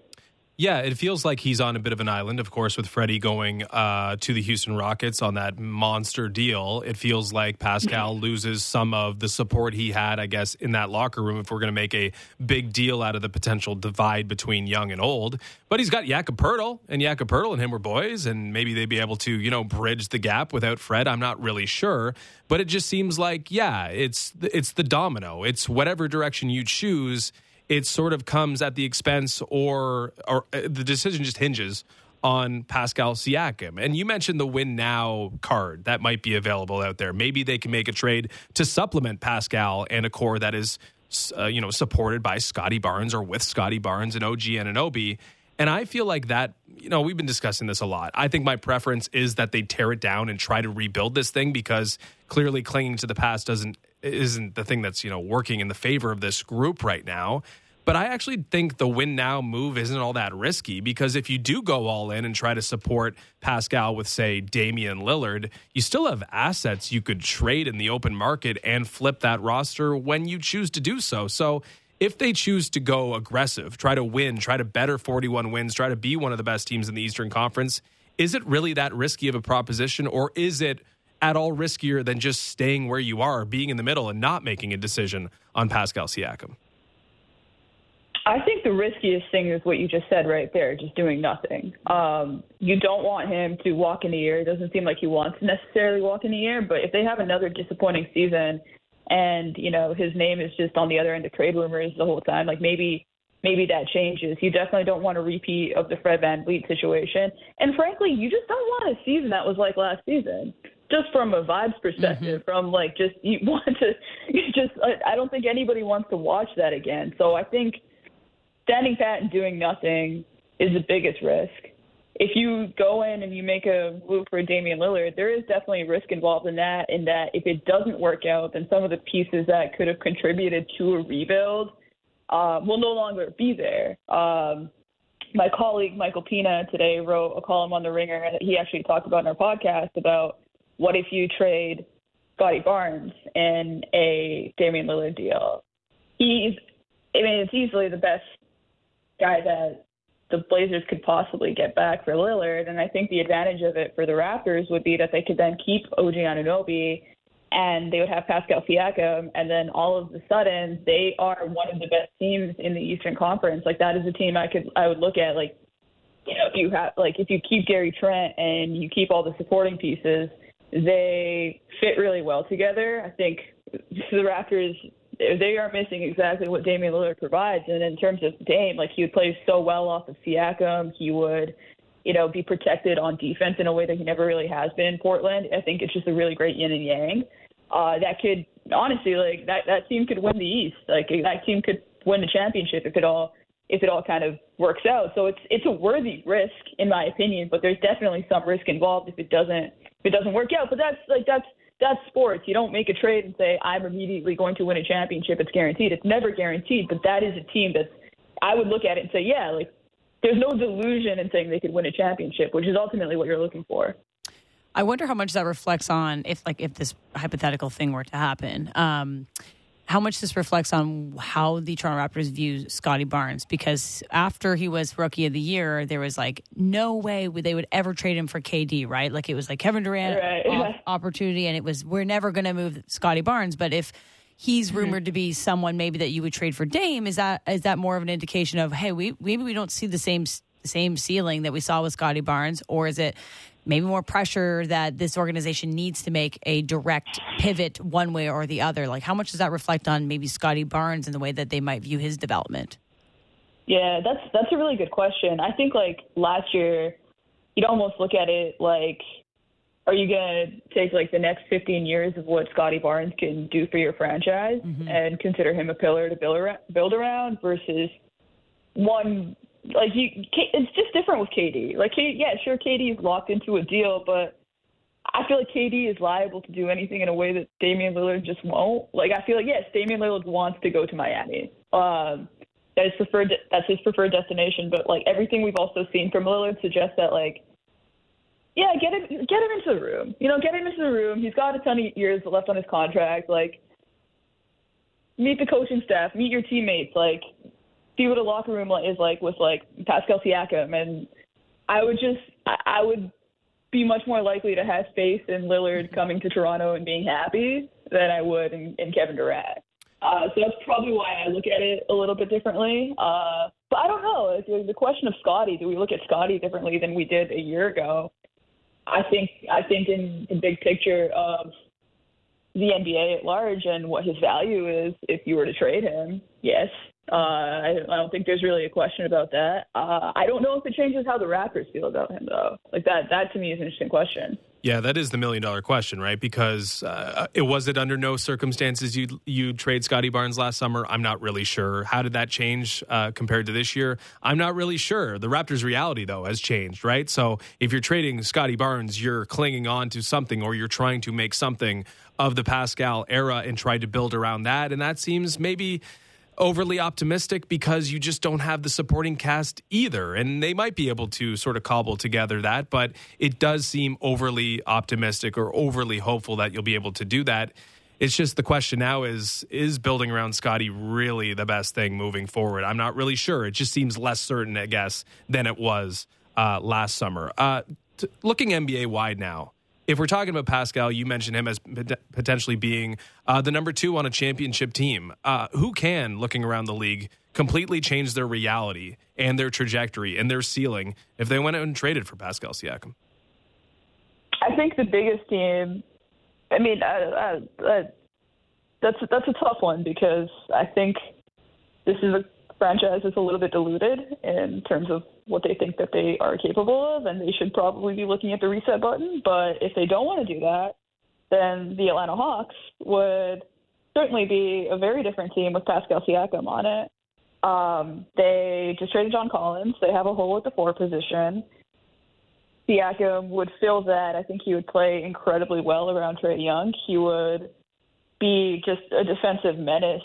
Yeah, it feels like he's on a bit of an island, of course, with Freddie going uh, to the Houston Rockets on that monster deal. It feels like Pascal loses some of the support he had, I guess, in that locker room if we're going to make a big deal out of the potential divide between young and old. But he's got Jakob Poeltl, and Jakob Poeltl and him were boys, and maybe they'd be able to, you know, bridge the gap without Fred. I'm not really sure. But it just seems like, yeah, it's it's the domino. It's whatever direction you choose – it sort of comes at the expense or or uh, the decision just hinges on Pascal Siakam. And you mentioned the win now card that might be available out there. Maybe they can make a trade to supplement Pascal and a core that is uh, you know supported by Scottie Barnes or with Scottie Barnes and OG Anunoby. And I feel like that, you know, we've been discussing this a lot. I think my preference is that they tear it down and try to rebuild this thing because clearly clinging to the past doesn't isn't the thing that's, you know, working in the favor of this group right now. But I actually think the win now move isn't all that risky because if you do go all in and try to support Pascal with, say, Damian Lillard, you still have assets you could trade in the open market and flip that roster when you choose to do so. So if they choose to go aggressive, try to win, try to better 41 wins, try to be one of the best teams in the Eastern Conference, is it really that risky of a proposition or is it at all riskier than just staying where you are, being in the middle and not making a decision on Pascal Siakam? I think the riskiest thing is what you just said right there, just doing nothing. Um, you don't want him to walk in the air. It doesn't seem like he wants to necessarily walk in the air, but if they have another disappointing season and, you know, his name is just on the other end of trade rumors the whole time, like maybe maybe that changes. You definitely don't want a repeat of the Fred Van VanVleet situation. And frankly, you just don't want a season that was like last season. Just from a vibes perspective, mm-hmm. from like just you [LAUGHS] want to you just I, I don't think anybody wants to watch that again. So I think standing pat and doing nothing is the biggest risk. If you go in and you make a move for Damian Lillard, there is definitely risk involved in that. In that, if it doesn't work out, then some of the pieces that could have contributed to a rebuild uh, will no longer be there. Um, my colleague Michael Pina today wrote a column on the Ringer that he actually talked about in our podcast about what if you trade Scottie Barnes in a Damian Lillard deal. He's, I mean, it's easily the best guy that the Blazers could possibly get back for Lillard. And I think the advantage of it for the Raptors would be that they could then keep OG Anunoby and they would have Pascal Siakam, and then all of a sudden they are one of the best teams in the Eastern Conference. Like that is a team I could I would look at like you know if you have like if you keep Gary Trent and you keep all the supporting pieces, they fit really well together. I think the Raptors they are missing exactly what Damian Lillard provides. And in terms of Dame, like he would play so well off of Siakam, he would, you know, be protected on defense in a way that he never really has been in Portland. I think it's just a really great yin and yang. Uh, that could honestly, like that that team could win the East. Like that team could win the championship if it all if it all kind of works out. So it's it's a worthy risk in my opinion, but there's definitely some risk involved if it doesn't if it doesn't work out. But that's like that's that's sports. You don't make a trade and say, I'm immediately going to win a championship. It's guaranteed. It's never guaranteed, but that is a team that's, I would look at it and say, yeah, like there's no delusion in saying they could win a championship, which is ultimately what you're looking for. I wonder how much that reflects on if, like, if this hypothetical thing were to happen. Um, how much this reflects on how the Toronto Raptors view Scottie Barnes because after he was rookie of the year, there was like no way they would ever trade him for KD, right? Like it was like Kevin Durant right. opportunity, and it was we're never going to move Scottie Barnes. But if he's mm-hmm. rumored to be someone maybe that you would trade for Dame. Is that is that more of an indication of hey, we maybe we don't see the same same ceiling that we saw with Scottie Barnes, or is it maybe more pressure that this organization needs to make a direct pivot one way or the other? Like, how much does that reflect on maybe Scottie Barnes and the way that they might view his development? Yeah, that's that's a really good question. I think like last year, you'd almost look at it like, are you gonna take like the next 15 years of what Scottie Barnes can do for your franchise mm-hmm. and consider him a pillar to build around, build around versus one like you, it's just different with KD. Like, yeah, sure, KD is locked into a deal, but I feel like KD is liable to do anything in a way that Damian Lillard just won't. Like, I feel like yes, Damian Lillard wants to go to Miami. Um, that is preferred. That's his preferred destination. But like everything we've also seen from Lillard suggests that like, yeah, get him, get him into the room. You know, get him into the room. He's got a ton of years left on his contract. Like, meet the coaching staff, meet your teammates. Like, see what a locker room is like with like Pascal Siakam, and I would just I would be much more likely to have faith in Lillard coming to Toronto and being happy than I would in, in Kevin Durant. Uh, so that's probably why I look at it a little bit differently. Uh, but I don't know. The question of Scottie, do we look at Scottie differently than we did a year ago? I think I think in the big picture of the NBA at large and what his value is, if you were to trade him, yes, uh, I, I don't think there's really a question about that. Uh, I don't know if it changes how the Raptors feel about him, though. Like that, that to me is an interesting question. Yeah, that is the million dollar question, right? Because uh, it was it under no circumstances you you trade Scottie Barnes last summer. I'm not really sure. How did that change uh, compared to this year? I'm not really sure. The Raptors' reality though has changed, right? So if you're trading Scottie Barnes, you're clinging on to something, or you're trying to make something of the Pascal era and try to build around that, and that seems maybe overly optimistic because you just don't have the supporting cast either. And they might be able to sort of cobble together that, but it does seem overly optimistic or overly hopeful that you'll be able to do that. It's just the question now is is building around Scottie really the best thing moving forward? I'm not really sure. It just seems less certain, I guess, than it was uh, last summer. Uh, t- looking NBA wide now, if we're talking about Pascal, you mentioned him as potentially being uh, the number two on a championship team. Uh, who can, looking around the league, completely change their reality and their trajectory and their ceiling if they went out and traded for Pascal Siakam? I think the biggest team. I mean, uh, uh, that's that's a tough one because I think this is a franchise is a little bit diluted in terms of what they think that they are capable of, and they should probably be looking at the reset button. But if they don't want to do that, then the Atlanta Hawks would certainly be a very different team with Pascal Siakam on it. Um, they just traded John Collins. They have a hole at the four position. Siakam would fill that. I think he would play incredibly well around Trae Young. He would be just a defensive menace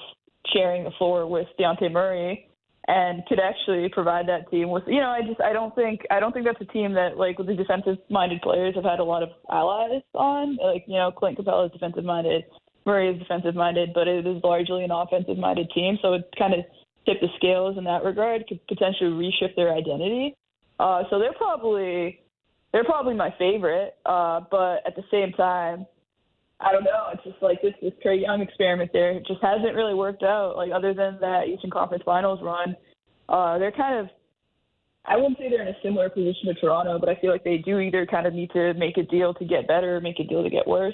sharing the floor with Dejounte Murray. And could actually provide that team with you know I just I don't think I don't think that's a team that like with the defensive minded players have had a lot of allies on. Like you know Clint Capela is defensive minded Murray is defensive minded but it is largely an offensive minded team. So it kind of tipped the scales in that regard could potentially reshift their identity. Uh, so they're probably they're probably my favorite uh, but at the same time I don't know. It's just like this this Trae Young experiment there. It just hasn't really worked out. Like other than that Eastern Conference Finals run, uh, they're kind of. I wouldn't say they're in a similar position to Toronto, but I feel like they do either kind of need to make a deal to get better, or make a deal to get worse.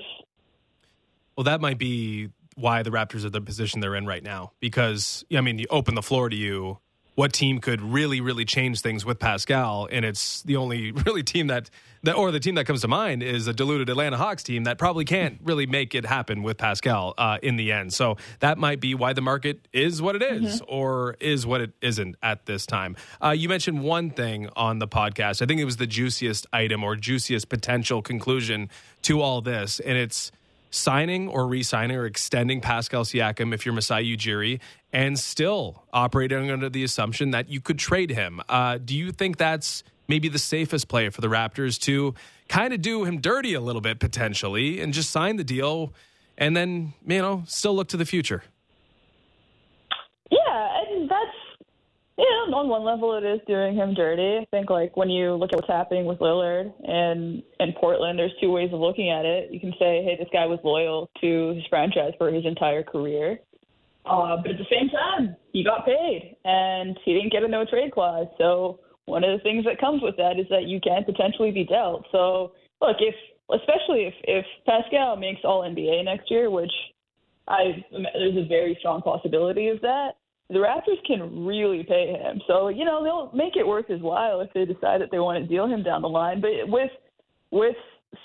Well, that might be why the Raptors are the position they're in right now. Because I mean, you open the floor to you what team could really, really change things with Pascal. And it's the only [LAUGHS] really team that, that or the team that comes to mind is a diluted Atlanta Hawks team that probably can't really make it happen with Pascal uh, in the end. So that might be why the market is what it is, mm-hmm. or is what it isn't at this time. Uh, you mentioned one thing on the podcast. I think it was the juiciest item or juiciest potential conclusion to all this. And it's signing or re-signing or extending Pascal Siakam if you're Masai Ujiri and still operating under the assumption that you could trade him. Uh, do you think that's maybe the safest play for the Raptors to kind of do him dirty a little bit potentially and just sign the deal and then, you know, still look to the future? Yeah, know on, on one level, it is doing him dirty. I think, like, when you look at what's happening with Lillard and, and Portland, there's two ways of looking at it. You can say, hey, this guy was loyal to his franchise for his entire career. Uh, but at the same time, he got paid and he didn't get a no trade clause. So one of the things that comes with that is that you can potentially be dealt. So look, if especially if if Pascal makes All NBA next year, which I there's a very strong possibility of that, the Raptors can really pay him. So you know they'll make it worth his while if they decide that they want to deal him down the line. But with with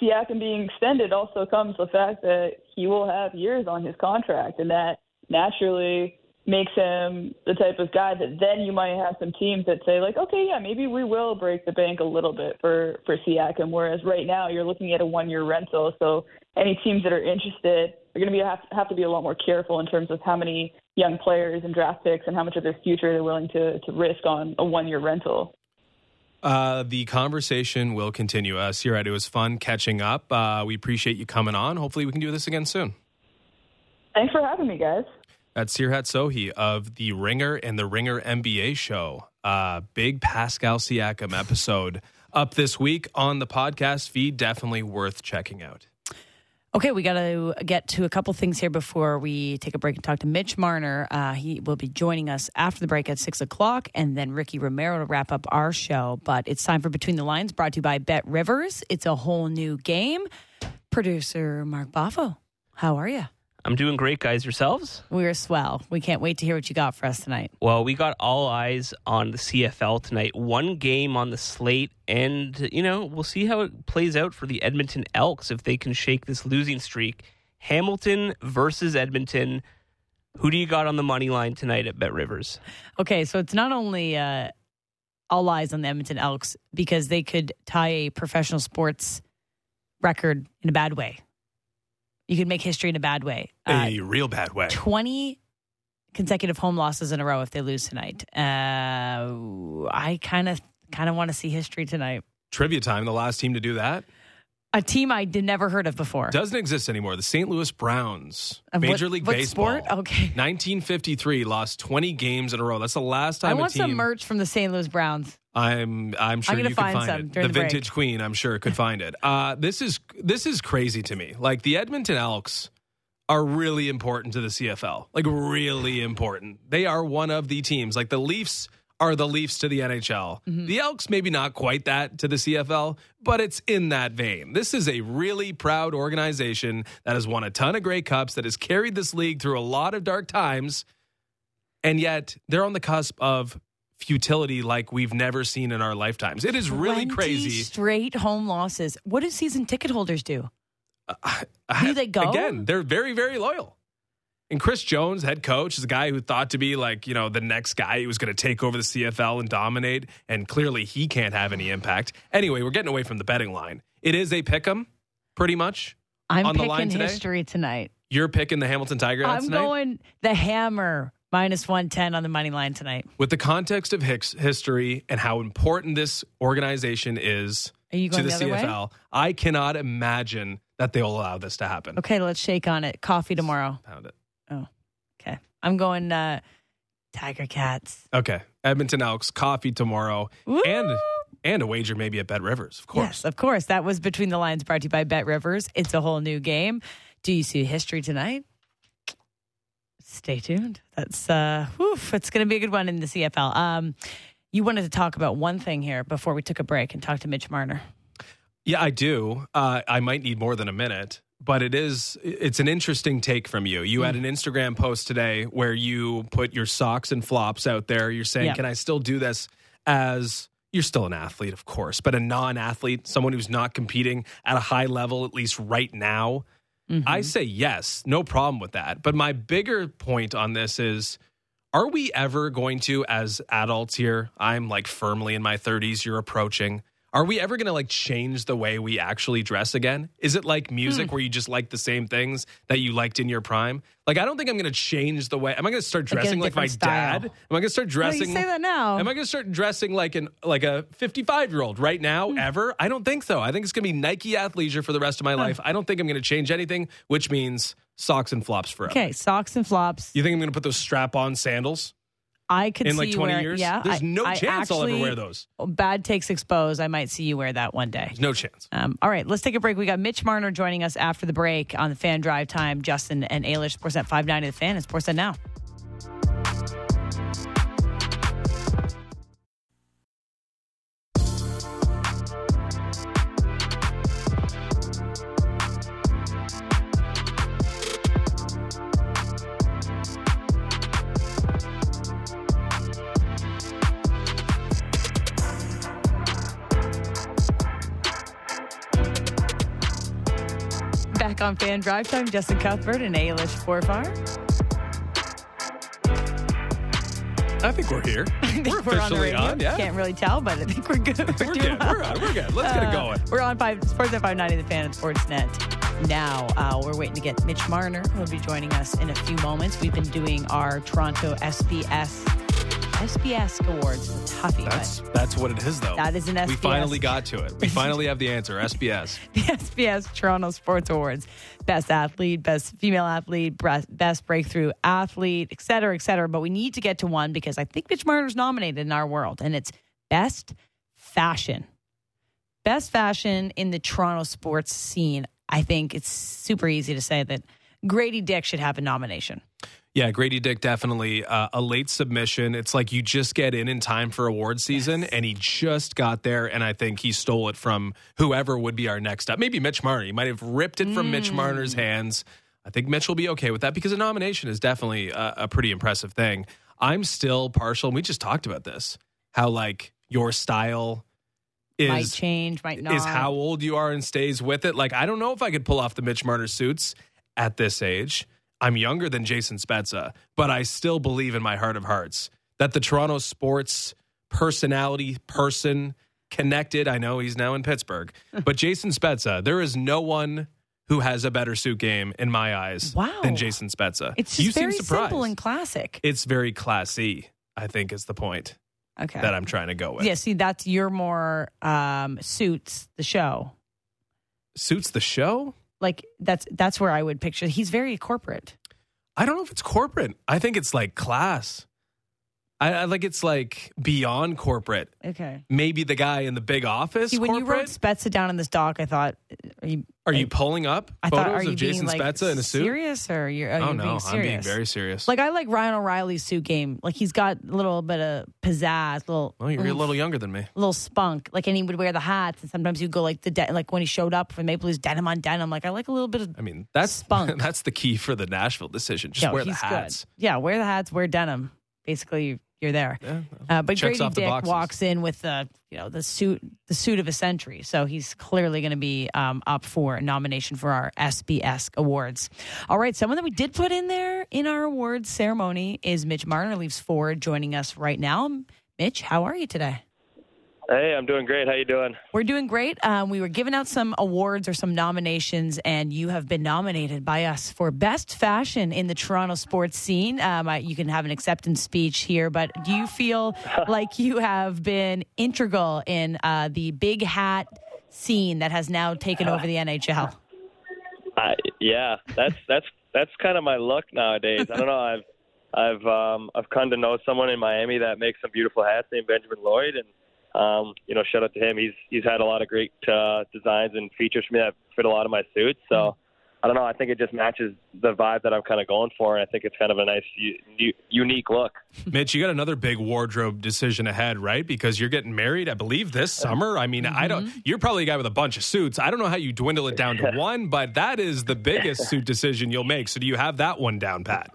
Siakam being extended, also comes the fact that he will have years on his contract, and that naturally makes him the type of guy that then you might have some teams that say like, okay, yeah, maybe we will break the bank a little bit for for Siakam. Whereas right now you're looking at a one year rental, so any teams that are interested are going to be have, have to be a lot more careful in terms of how many young players and draft picks and how much of their future they're willing to to risk on a one year rental. Uh, the conversation will continue. Uh, Seerat, it was fun catching up. Uh, we appreciate you coming on. Hopefully, we can do this again soon. Thanks for having me, guys. That's Seerat Sohi of the Ringer and the Ringer NBA show. Uh, big Pascal Siakam episode up this week on the podcast feed. Definitely worth checking out. Okay, we got to get to a couple things here before we take a break and talk to Mitch Marner. Uh, he will be joining us after the break at six o'clock, and then Ricky Romero to wrap up our show. But it's time for Between the Lines, brought to you by BetRivers. It's a whole new game. Producer Mark Boffo, how are you? I'm doing great, guys. Yourselves? We're swell. We can't wait to hear what you got for us tonight. Well, we got all eyes on the CFL tonight. One game on the slate, and, you know, we'll see how it plays out for the Edmonton Elks if they can shake this losing streak. Hamilton versus Edmonton. Who do you got on the money line tonight at Bet Rivers? Okay, so it's not only uh, all eyes on the Edmonton Elks because they could tie a professional sports record in a bad way. You could make history in a bad way. Uh, a real bad way. 20 consecutive home losses in a row if they lose tonight. Uh, I kind of kind of want to see history tonight. Trivia time. The last team to do that A team I did never heard of before. doesn't exist anymore. The St. Louis Browns, Of Major what- League what Baseball. sport? Okay. [LAUGHS] 1953 lost 20 games in a row. That's the last I time a want team. some merch from the St. Louis Browns. I'm I'm sure gonna you find can find some it. during the the break. vintage queen, I'm sure could find it. Uh, this is this is crazy to me. Like the Edmonton Elks are really important to the CFL. Like really important. They are one of the teams. Like the Leafs are the Leafs to the NHL. Mm-hmm. The Elks maybe not quite that to the CFL, but it's in that vein. This is a really proud organization that has won a ton of great cups that has carried this league through a lot of dark times and yet they're on the cusp of futility like we've never seen in our lifetimes. It is really crazy. Straight home losses. What do season ticket holders do? Do they go? Again, they're very, very loyal. And Chris Jones, head coach, is a guy who thought to be like, you know, the next guy who was going to take over the CFL and dominate. And clearly he can't have any impact. Anyway, we're getting away from the betting line. It is a pick 'em, pretty much. I'm On the line picking today? history tonight. You're picking the Hamilton Tiger I'm tonight? going the hammer minus 110 on the money line tonight. With the context of Hicks history and how important this organization is to the, the, other way? CFL, I cannot imagine that they'll allow this to happen. Okay, let's shake on it. Coffee tomorrow. Pound it. Okay. I'm going uh, Tiger Cats. Okay. Edmonton Elks, coffee tomorrow, Woo! and and a wager maybe at BetRivers, of course. Yes, of course. That was Between the Lines brought to you by BetRivers. It's a whole new game. Do you see history tonight? Stay tuned. That's uh woof, it's gonna be a good one in the CFL. Um you wanted to talk about one thing here before we took a break and talk to Mitch Marner. Yeah, I do. Uh, I might need more than a minute, but it is it's an interesting take from you. You had mm. an Instagram post today where you put your socks and flops out there. You're saying, Yeah. "Can I still do this as you're still an athlete, of course, but a non-athlete, someone who's not competing at a high level at least right now?" I mm-hmm. say yes, no problem with that. But my bigger point on this is are we ever going to, as adults here, I'm like firmly in my 30s, you're approaching. Are we ever going to like change the way we actually dress again? Is it like music Hmm. where you just like the same things that you liked in your prime? Like, I don't think I'm going to change the way. Am I going to start Like, get a dressing like, my style. dad? Am I going to start dressing? you say that now. Am I going to start dressing like an like a 55 year old right now? Hmm. Ever? I don't think so. I think it's going to be Nike athleisure for the rest of my life. I don't think I'm going to change anything, which means socks and flops forever. Okay, socks and flops. You think I'm going to put those strap on sandals? I could in see like you 20 wear, years? Yeah, There's I- no I chance I'll ever actually- wear those. Bad takes exposed. I might see you wear that one day. There's no chance. Um, all right, let's take a break. We got Mitch Marner joining us after the break on the fan drive time. Justin and Ailish, Sportsnet 590 the fan and Sportsnet now. On fan drive time, Justin Cuthbert and Ailish Forfar. I think we're here. [LAUGHS] I think We're on the radio. on. Yeah. Can't really tell, but I think we're good. We're, We're good. well. We're, we're good. Let's get it Uh, going. We're on five Sportsnet 590 the fan and Sportsnet. Now uh, we're waiting to get Mitch Marner, who will be joining us in a few moments. We've been doing our Toronto SBS SBS awards. Toughie, That's but that's what it is, though. that is an SBS. we finally got to it. We [LAUGHS] finally have the answer. SBS. [LAUGHS] the SBS Toronto Sports Awards. Best athlete, best female athlete, best breakthrough athlete, et cetera, et cetera. But we need to get to one because I think Mitch Marner's nominated in our world, and it's best fashion. Best fashion in the Toronto sports scene. I think it's super easy to say that Grady Dick should have a nomination. Yeah, Grady Dick definitely uh, a late submission. It's like you just get in in time for award season, and he just got there, and I think he stole it from whoever would be our next up. Maybe Mitch Marner. He might have ripped it from Mitch Marner's hands. I think Mitch will be okay with that because a nomination is definitely a, a pretty impressive thing. I'm still partial, and we just talked about this. How like your style might is change, might not. is how old you are and stays with it. Like I don't know if I could pull off the Mitch Marner suits at this age. I'm younger than Jason Spezza, but I still believe in my heart of hearts that the Toronto sports personality person connected. I know he's now in Pittsburgh, [LAUGHS] but Jason Spezza, there is no one who has a better suit game in my eyes Wow. than Jason Spezza. It's you very simple and classic. it's very classy. I think is the point Okay. that I'm trying to go with. yeah, see, that's your more um, suits the show. Suits the show. Like that's that's where I would picture. He's very corporate. I don't know if it's corporate. I think it's like class. I, I like it's like beyond corporate. Okay. Maybe the guy in the big office. See, when you wrote corporate? Spezza down in this doc, I thought, are you? are you pulling up I photos thought, you of Jason like Spezza in a suit? serious or you're? Are oh you no, being I'm being very serious. Like I like Ryan O'Reilly's suit game. Like he's got a little bit of pizzazz, little. well, you're a little, younger than me. little spunk. Like and he would wear the hats, and sometimes you'd go like the de- like when he showed up for Maple Leafs denim on denim. Like I like a little bit of. I mean, that's Spunk. [LAUGHS] that's the key for the Nashville decision. Just Yo, wear the hats. Good. Yeah, wear the hats, wear denim. Basically, you're there. Yeah, Uh, but Checks Grady Dick boxes. walks in with the you know the suit the suit of a century, so he's clearly going to be um, up for a nomination for our SBS awards. All right, someone that we did put in there in our awards ceremony is Mitch Marner, Leafs forward, joining us right now. Mitch, how are you today? Hey, I'm doing great. How you doing? We're doing great. Um, we were giving out some awards or some nominations, and you have been nominated by us for best fashion in the Toronto sports scene. Um, I, you can have an acceptance speech here, but do you feel [LAUGHS] like you have been integral in uh, the big hat scene that has now taken over the NHL? I, yeah, that's that's that's kind of my luck nowadays. I don't know. I've I've um, I've come to know someone in Miami that makes some beautiful hats named Benjamin Lloyd, and um, you know, shout out to him. He's he's had a lot of great uh, designs and features for me that fit a lot of my suits. So. I don't know. I think it just matches the vibe that I'm kind of going for, and I think it's kind of a nice, u- unique look. [LAUGHS] Mitch, you got another big wardrobe decision ahead, right? Because you're getting married, I believe, this summer. I mean, I don't. You're probably a guy with a bunch of suits. I don't know how you dwindle it down to [LAUGHS] one, but that is the biggest [LAUGHS] suit decision you'll make. So, do you have that one down, Pat?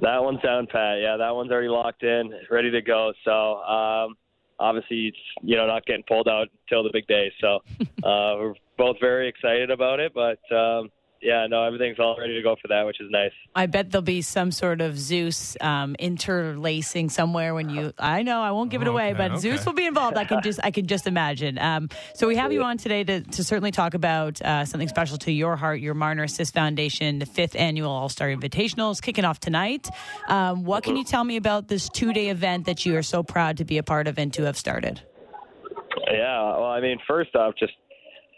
That one's down pat. Yeah, that one's already locked in, ready to go. So um, obviously, it's you know not getting pulled out until the big day. So [LAUGHS] uh, we're both very excited about it. But um, yeah, no, everything's all ready to go for that, which is nice. I bet there'll be some sort of Zeus um, interlacing somewhere when you. I know I won't give it away, Okay, but okay. Zeus will be involved. I can just I can just imagine. Um, so we have you on today to, to certainly talk about uh, something special to your heart, your Marner Assist Foundation, the fifth annual All Star Invitational is kicking off tonight. Um, what can you tell me about this two day event that you are so proud to be a part of and to have started? Yeah, well, I mean, first off, just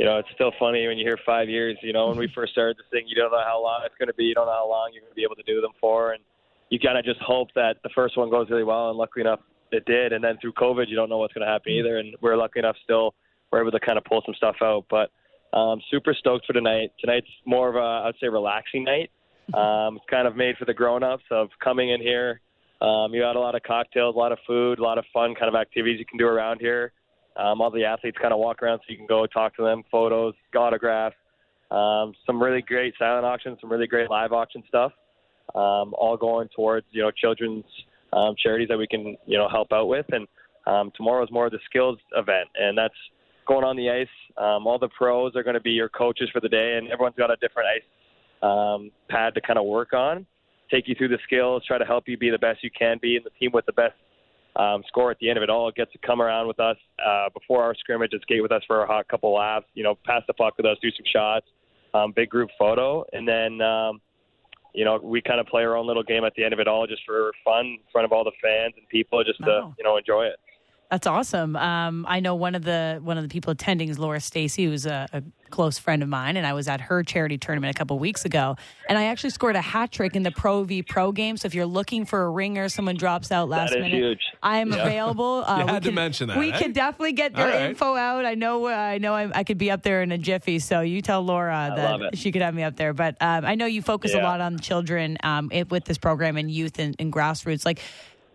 you know, it's still funny when you hear five years. You know, when we [LAUGHS] first started this thing, you don't know how long it's going to be. You don't know how long you're going to be able to do them for, and you kind of just hope that the first one goes really well, and luckily enough, it did. And then through COVID, you don't know what's going to happen either, and we're lucky enough still we're able to kind of pull some stuff out. But um, super stoked for tonight. Tonight's more of a I'd say relaxing night. [LAUGHS] Um, it's kind of made for the grown-ups of coming in here. Um, you got a lot of cocktails, a lot of food, a lot of fun kind of activities you can do around here. Um, all the athletes kind of walk around so you can go talk to them, photos, autographs, um, some really great silent auctions, some really great live auction stuff, um, all going towards you know children's um, charities that we can you know help out with. And um, tomorrow is more of the skills event, and that's going on the ice. Um, all the pros are going to be your coaches for the day, and everyone's got a different ice um, pad to kind of work on, take you through the skills, try to help you be the best you can be, and the team with the best um, score at the end of it all gets to come around with us uh, before our scrimmage and skate with us for a hot couple laps. You know, pass the puck with us, do some shots, um, big group photo, and then um, you know we kind of play our own little game at the end of it all just for fun in front of all the fans and people, just to you know enjoy it. That's awesome. Um, I know one of the one of the people attending is Laura Stacey, who's a, a close friend of mine, and I was at her charity tournament a couple weeks ago, and I actually scored a hat trick in the Pro V Pro game. So if you're looking for a ringer, someone drops out last that is minute. huge. I am Yeah. available. [LAUGHS] Uh, You we had to could- mention that, We eh? could definitely get the All right. info out. I know. Uh, I know. I, I could be up there in a jiffy. So you tell Laura that she could have me up there. But um, I know you focus a lot on children um, it, with this program and youth and, and grassroots. Like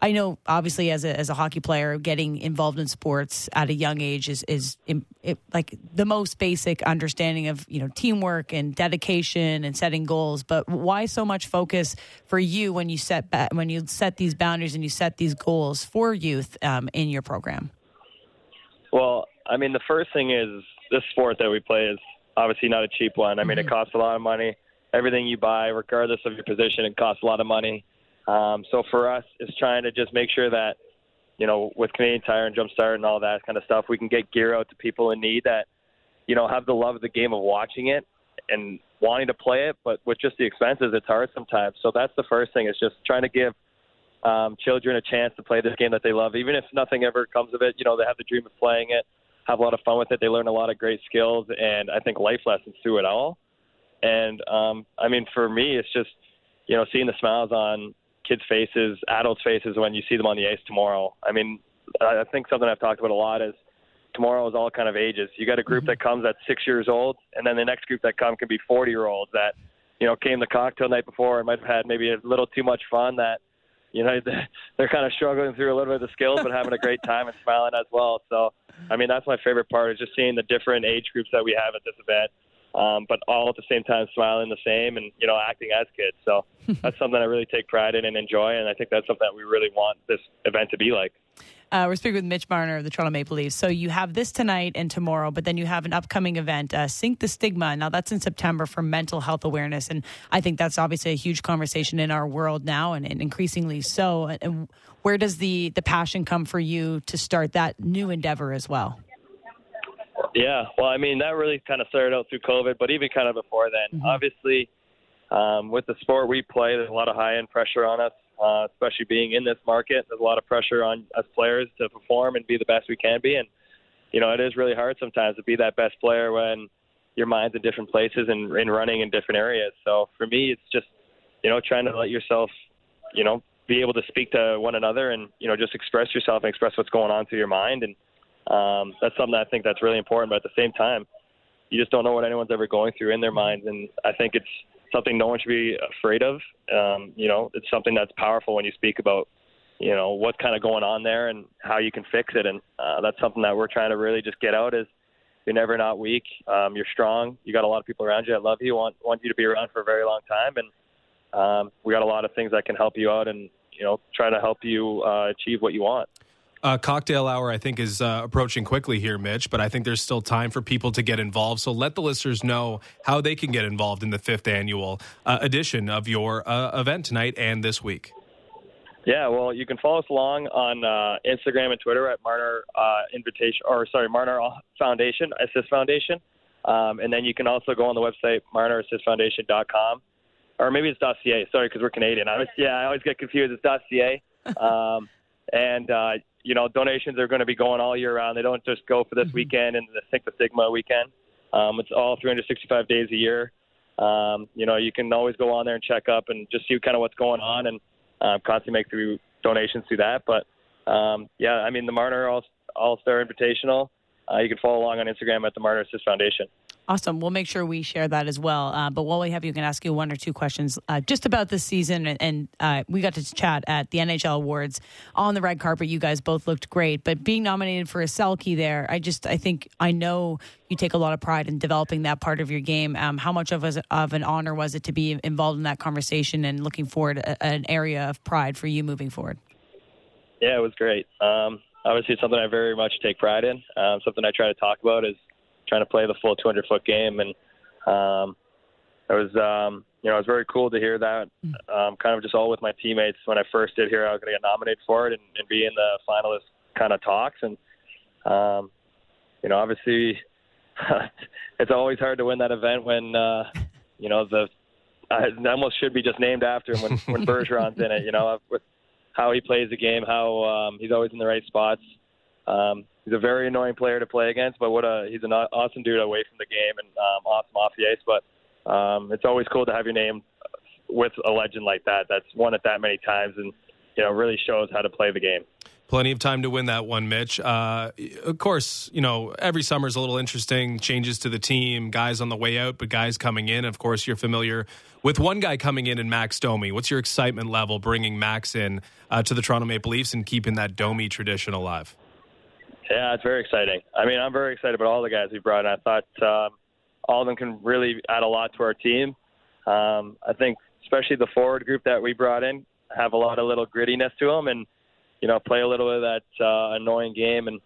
I know, obviously, as a as a hockey player, getting involved in sports at a young age is is it, like the most basic understanding of you know teamwork and dedication and setting goals. But why so much focus for you when you set ba- when you set these boundaries and you set these goals for youth um, in your program? Well, I mean, the first thing is this sport that we play is obviously not a cheap one. I mean, it costs a lot of money. Everything you buy, regardless of your position, it costs a lot of money. Um, so for us, it's trying to just make sure that, you know, with Canadian Tire and Jumpstart and all that kind of stuff, we can get gear out to people in need that, you know, have the love of the game of watching it and wanting to play it, but with just the expenses, it's hard sometimes. So that's the first thing is just trying to give um, children a chance to play this game that they love, even if nothing ever comes of it. You know, they have the dream of playing it, have a lot of fun with it. They learn a lot of great skills and I think life lessons through it all. And um, I mean, for me, it's just you know seeing the smiles on kids' faces, adults' faces when you see them on the ice tomorrow. I mean, I think something I've talked about a lot is tomorrow is all kind of ages. You got a group mm-hmm. that comes at six years old, and then the next group that come can be 40 year olds that you know came the cocktail night before and might have had maybe a little too much fun that you know [LAUGHS] they're kind of struggling through a little bit of the skills but having a great [LAUGHS] time and smiling as well so i mean that's my favorite part is just seeing the different age groups that we have at this event um, but all at the same time smiling the same and you know acting as kids so [LAUGHS] that's something i really take pride in and enjoy and i think that's something that we really want this event to be like Uh, we're speaking with Mitch Marner of the Toronto Maple Leafs. So you have this tonight and tomorrow, but then you have an upcoming event, uh, Sink the Stigma. Now that's in September for mental health awareness, and I think that's obviously a huge conversation in our world now, and, and increasingly so. And where does the the passion come for you to start that new endeavor as well? Yeah, well, I mean, that really kind of started out through COVID, but even kind of before then. Obviously, um, with the sport we play, there's a lot of high end pressure on us, uh, especially being in this market. There's a lot of pressure on us players to perform and be the best we can be. And, you know, it is really hard sometimes to be that best player when your mind's in different places and, and running in different areas. So for me, it's just, you know, trying to let yourself, you know, be able to speak to one another and, you know, just express yourself and express what's going on through your mind. And, um, that's something I think that's really important. But at the same time, you just don't know what anyone's ever going through in their minds, and I think it's something no one should be afraid of. Um, you know, it's something that's powerful when you speak about, you know, what's kind of going on there and how you can fix it, and uh, that's something that we're trying to really just get out. Is you're never not weak. Um, you're strong. You got a lot of people around you that love you, want want you to be around for a very long time, and um, we got a lot of things that can help you out, and you know, try to help you uh, achieve what you want. Uh, cocktail hour, I think, is uh, approaching quickly here, Mitch, but I think there's still time for people to get involved. So let the listeners know how they can get involved in the fifth annual uh, edition of your uh, event tonight and this week. Yeah, well, you can follow us along on uh, Instagram and Twitter at Marner uh, Invitation, or sorry, Marner Foundation, Assist Foundation, um, and then you can also go on the website marnerassistfoundation.com, or maybe it's .ca. Sorry, because we're Canadian. I was, yeah, I always get confused. It's .ca, um, [LAUGHS] and uh, you know, donations are going to be going all year round. They don't just go for this weekend and the Sink the Stigma weekend. Um, it's all 365 days a year. Um, you know, you can always go on there and check up and just see kind of what's going on and uh, constantly make through donations through that. But um, yeah, I mean the Marner All All Star Invitational. Uh, you can follow along on Instagram at the Marner Assist Foundation. Awesome. We'll make sure we share that as well. Uh, but while we have you, can ask you one or two questions uh, just about this season. And, and uh, we got to chat at the NHL Awards on the red carpet. You guys both looked great. But being nominated for a Selke there, I just, I think, I know you take a lot of pride in developing that part of your game. Um, how much of, a, of an honor was it to be involved in that conversation and looking forward a, an area of pride for you moving forward? Yeah, it was great. Um, obviously, it's something I very much take pride in. Um, something I try to talk about is trying to play the full 200 foot game, and um, it was um, you know it was very cool to hear that. Um, kind of just all with my teammates when I first did here, I was going to get nominated for it and, and be in the finalist kind of talks, and um, you know obviously [LAUGHS] it's always hard to win that event when uh, you know the I almost should be just named after him when when [LAUGHS] Bergeron's in it. You know with how he plays the game, how um, he's always in the right spots. Um, he's a very annoying player to play against, but what a he's an awesome dude away from the game and um, awesome off the ice. But um, it's always cool to have your name with a legend like that. That's won it that many times, and you know really shows how to play the game. Plenty of time to win that one, Mitch. Uh, of course, you know every summer is a little interesting. Changes to the team, guys on the way out, but guys coming in. Of course, you're familiar with one guy coming in in Max Domi. What's your excitement level bringing Max in uh, to the Toronto Maple Leafs and keeping that Domi tradition alive? Yeah, it's very exciting. I mean, I'm very excited about all the guys we brought in. I thought um, all of them can really add a lot to our team. Um, I think, especially the forward group that we brought in, have a lot of little grittiness to them, and you know, play a little bit of that uh, annoying game. And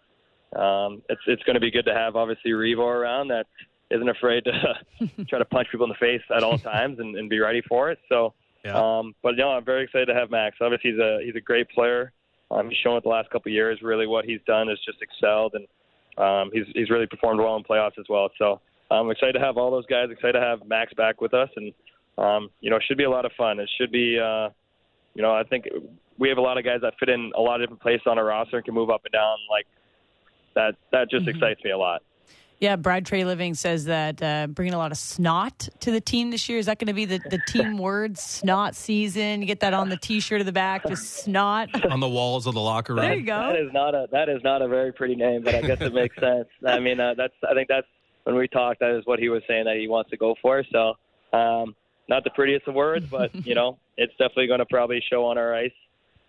um, it's it's going to be good to have obviously Revo around that isn't afraid to [LAUGHS] try to punch people in the face at all times and, and be ready for it. So, Yeah. um, but no, I'm very excited to have Max. Obviously, he's a he's a great player. Um, he's shown it the last couple of years. Really, what he's done is just excelled, and um, he's he's really performed well in playoffs as well. So I'm excited to have all those guys. Excited to have Max back with us, and um, you know, it should be a lot of fun. It should be, uh, you know, I think we have a lot of guys that fit in a lot of different places on our roster and can move up and down. Like that, that just excites me a lot. Yeah, Brad Treliving says that uh, bringing a lot of snot to the team this year. Is that going to be the, the team [LAUGHS] word, snot season? You get that on the T-shirt of the back, just snot. on the walls of the locker room. There you go. is not a that is not a very pretty name, but I guess it makes sense. I mean, uh, that's I think that's when we talked. That is what he was saying that he wants to go for. So, um, not the prettiest of words, but you know, [LAUGHS] it's definitely going to probably show on our ice.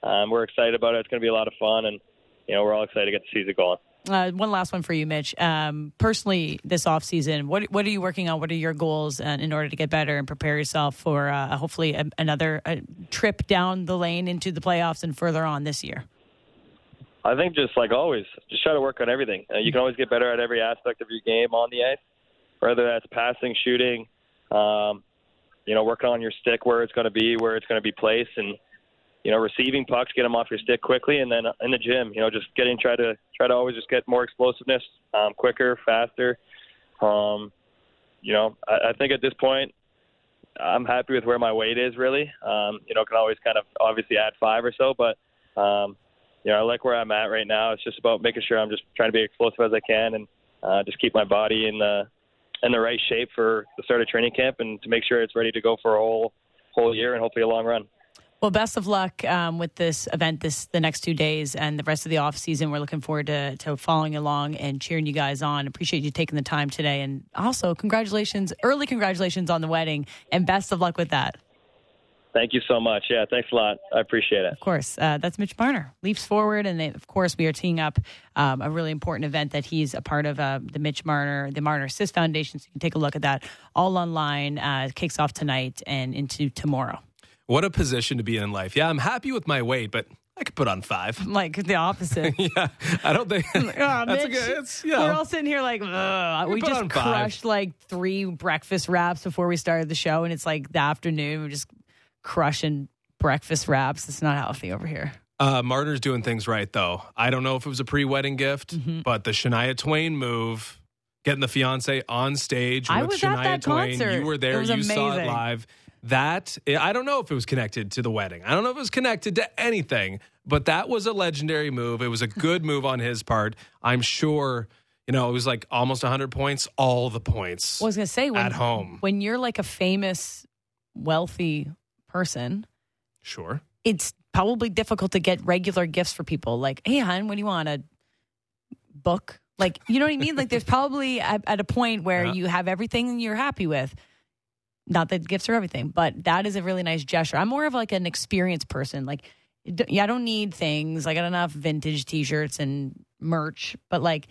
Um, we're excited about it. It's going to be a lot of fun, and you know, we're all excited to get the season going. Uh, one last one for you, Mitch. Um, personally, this off season, what what are you working on? What are your goals uh, in order to get better and prepare yourself for uh, hopefully a, another uh trip down the lane into the playoffs and further on this year? I think just like always, just try to work on everything. Uh, you can always get better at every aspect of your game on the ice, whether that's passing, shooting, um, you know, working on your stick where it's going to be, where it's going to be placed, and you know, receiving pucks, get them off your stick quickly, and then in the gym, you know, just getting try to try to always just get more explosiveness, um, quicker, faster. Um, you know, I, I think at this point, I'm happy with where my weight is. Really, um, you know, can always kind of obviously add five or so, but um, you know, I like where I'm at right now. It's just about making sure I'm just trying to be explosive as I can and uh, just keep my body in the in the right shape for the start of training camp and to make sure it's ready to go for a whole whole year and hopefully a long run. Well, best of luck um, with this event this the next two days and the rest of the off season. We're looking forward to, to following along and cheering you guys on. Appreciate you taking the time today, and also congratulations, early congratulations on the wedding, and best of luck with that. Thank you so much. Yeah, thanks a lot. I appreciate it. Of course, uh, that's Mitch Marner, Leafs forward, and they, of course we are teeing up um, a really important event that he's a part of uh, the Mitch Marner, the Marner Assist Foundation. So you can take a look at that all online. Uh, it kicks off tonight and into tomorrow. What a position to be in in life. Yeah, I'm happy with my weight, but I could put on five. [LAUGHS] Like the opposite. [LAUGHS] yeah, I don't think [LAUGHS] Oh, that's a Mitch, good. It's, you know, We're all sitting here like. We we just crushed like three breakfast wraps before we started the show, and it's like the afternoon. We're just crushing breakfast wraps. It's not healthy over here. Uh, Marner's doing things right, though. I don't know if it was a pre-wedding gift, Mm-hmm. but the Shania Twain move, getting the fiance on stage I with was at Shania that Twain. concert. You were there. you saw it live. That I don't know if it was connected to the wedding. I don't know if it was connected to anything, but that was a legendary move. It was a good move on his part. I'm sure. You know, it was like almost 100 points, all the points I was gonna say when, at home. when you're like a famous, wealthy person, Sure. it's probably difficult to get regular gifts for people. Like, hey, hon, what do you want? A book? Like, you know what I mean? Like, there's probably at, at a point where Yeah. you have everything you're happy with. Not that gifts are everything, but that is a really nice gesture. I'm more of like an experienced person. Like, yeah, I don't need things. I got enough vintage T-shirts and merch, but like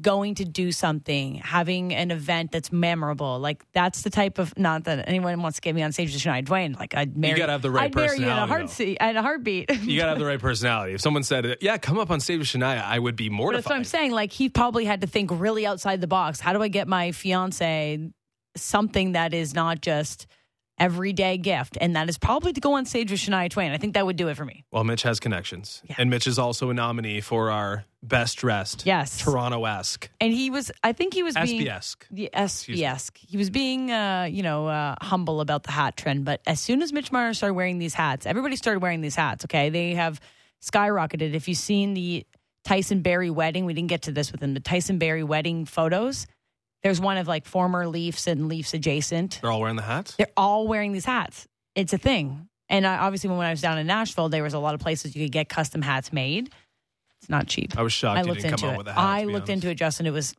going to do something, having an event that's memorable, like that's the type of not that anyone wants to get me on stage with Shania Twain. Like I'd marry, gotta have the right I'd marry you in a heart seat, in a heartbeat. [LAUGHS] You gotta have the right personality. If someone said, "Yeah, come up on stage with Shania," I would be But mortified. that's what I'm saying. Like he probably had to think really outside the box. How do I get my fiance something that is not just everyday gift, and that is probably to go on stage with Shania Twain. I think that would do it for me. Well, Mitch has connections, Yeah. and Mitch is also a nominee for our best dressed, Yes. Toronto esque, And he was, I think he was being SBSque. The. SBS. He was being, uh, you know, uh, humble about the hat trend. But as soon as Mitch Marner started wearing these hats, everybody started wearing these hats. Okay, they have skyrocketed. If you've seen the Tyson Barrie wedding, we didn't get to this with him. The Tyson Barrie wedding photos. There's one of like former Leafs and Leafs adjacent. They're all wearing the hats. They're all wearing these hats. It's a thing. And I, obviously, when I was down in Nashville, there was a lot of places you could get custom hats made. It's not cheap. I was shocked I you looked didn't into come it. out with a hat. I looked honest. into it, Justin. It was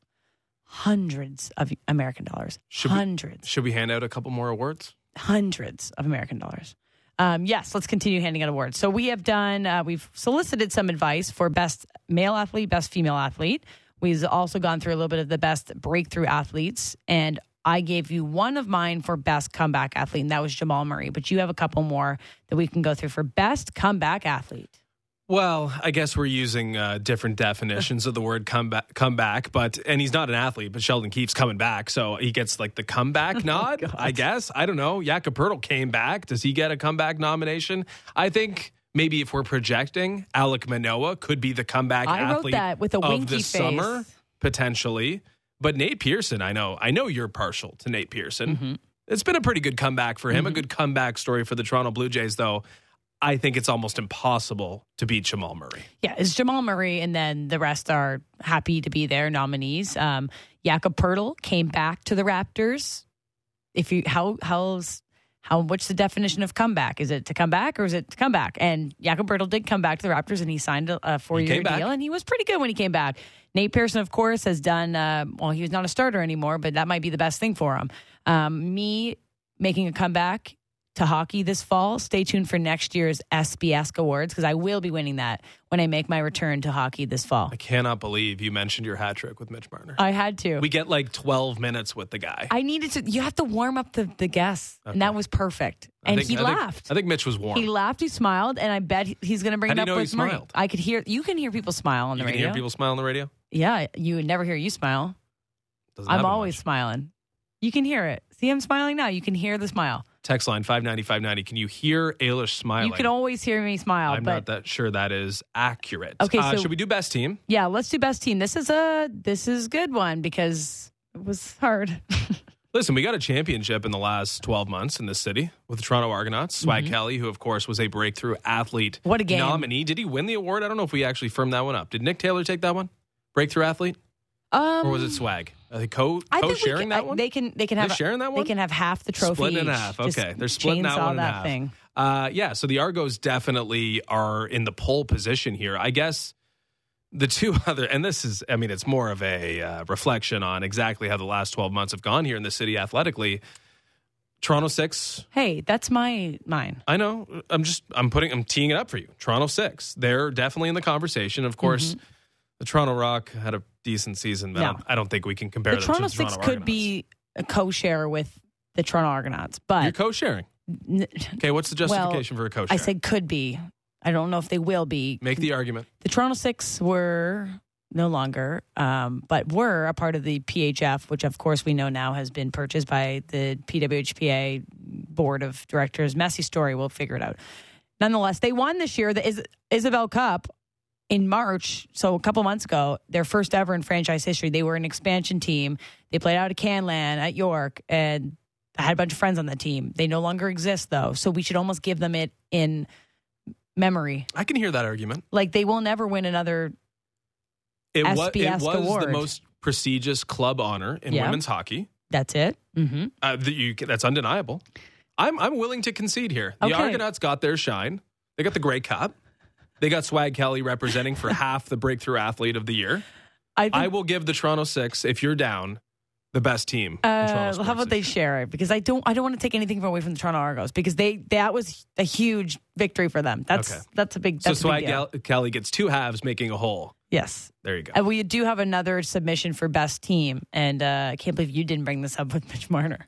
hundreds of American dollars. Should we- hundreds, Should we hand out a couple more awards? hundreds of American dollars. Um, yes, let's continue handing out awards. So we have done. Uh, we've solicited some advice for best male athlete, best female athlete. We've also gone through a little bit of the best breakthrough athletes, and I gave you one of mine for best comeback athlete, and that was Jamal Murray. But you have a couple more that we can go through for best comeback athlete. Well, I guess we're using uh, different definitions of the word comeback. Comeback, but and he's not an athlete, but Sheldon keeps coming back, so he gets like the comeback [LAUGHS] nod. I guess I don't know. Jakob Poeltl came back. Does he get a comeback nomination? I think maybe if we're projecting, Alek Manoah could be the comeback I wrote athlete that with a of the face. summer potentially. But Nate Pearson, I know, I know you're partial to Nate Pearson. Mm-hmm. It's been a pretty good comeback for him, a good comeback story for the Toronto Blue Jays, though. I think it's almost impossible to beat Jamal Murray. Yeah, it's Jamal Murray, and then the rest are happy to be their nominees. Um, Jakob Poeltl came back to the Raptors. If you how how's how what's the definition of comeback? Is it to come back or is it to come back? And Jakob Poeltl did come back to the Raptors, and he signed a, a four year came back. deal, and he was pretty good when he came back. Nate Pearson, of course, has done uh, well. He was not a starter anymore, but that might be the best thing for him. Um, me making a comeback to hockey this fall. Stay tuned for next year's SBS Awards because I will be winning that when I make my return to hockey this fall. I cannot believe you mentioned your hat trick with Mitch Marner. I had to. we get like 12 minutes with the guy. I needed to. You have to warm up the, the guests, and that was perfect. I And think- he I think- laughed. I think Mitch was warm. he laughed. He smiled, and I bet he's going to bring How it do up you know with Murray. smiled? I could hear. You can hear people smile on you the can radio. hear people smile on the radio? yeah, you would never hear you smile. Doesn't I'm always much. smiling. You can hear it. See, I'm smiling now. You can hear the smile. Text line 590 590. Can you hear Ailish smiling? You can always hear me smile. I'm but not that sure that is accurate. Okay, Uh, so- should we do best team? Yeah, let's do best team. This is a this is good one because it was hard. [LAUGHS] Listen, we got a championship in the last 12 months in this city with the Toronto Argonauts. Swag Mm-hmm. Kelly, who of course was a breakthrough athlete What a game. nominee. Did he win the award? I don't know if we actually firmed that one up. Did Nick Taylor take that one? Breakthrough athlete? Um, Or was it Swag? Are they co I co think we sharing can, that I- one? They can they can They're have sharing that one? They can have half the trophy. Splitting in each. half. Just Okay. They're splitting that chainsaw one in half. thing. Uh, yeah, so the Argos definitely are in the pole position here. I guess the two [LAUGHS] other, and this is, I mean, it's more of a uh, reflection on exactly how the last 12 months have gone here in the city athletically. Toronto six, Hey, that's my mine. I know. I'm just, I'm putting, I'm teeing it up for you. Toronto six, they're definitely in the conversation. Of course, the Toronto Rock had a decent season, but I, Mm-hmm. Don't, I don't think we can compare The Toronto to the Six Toronto could Argonauts. be a co-share with the Toronto Argonauts, but You're co-sharing. n- Okay, what's the justification for a co-share? I said could be. I don't know if they will be. Make the argument. the Toronto Six were no longer, um, but were a part of the PHF, which of course we know now has been purchased by the PWHPA board of directors. Messy story. We'll figure it out. Nonetheless, they won this year the Is- Isobel Cup in March. So a couple months ago, their first ever in franchise history. They were an expansion team. They played out of Canlan at York, and I had a bunch of friends on that team. They no longer exist though, so we should almost give them it in memory. I can hear that argument. Like they will never win another It was, it was the most prestigious club honor in Yeah. women's hockey. That's it. Mm-hmm. Uh, that you, that's undeniable. I'm I'm willing to concede here. The Okay. Argonauts got their shine. They got the Grey Cup. They got Swag Kelly representing for half the breakthrough athlete of the year. I think I will give the Toronto Six, if you're down, the best team. in Uh, Toronto how about they share it? Because I don't, I don't want to take anything away from the Toronto Argos because they that was a huge victory for them. That's Okay. that's a big. So That's big Swag. Gal- Kelly gets two halves, making a whole. Yes, There you go. and we do have another submission for best team, and uh, I can't believe you didn't bring this up with Mitch Marner.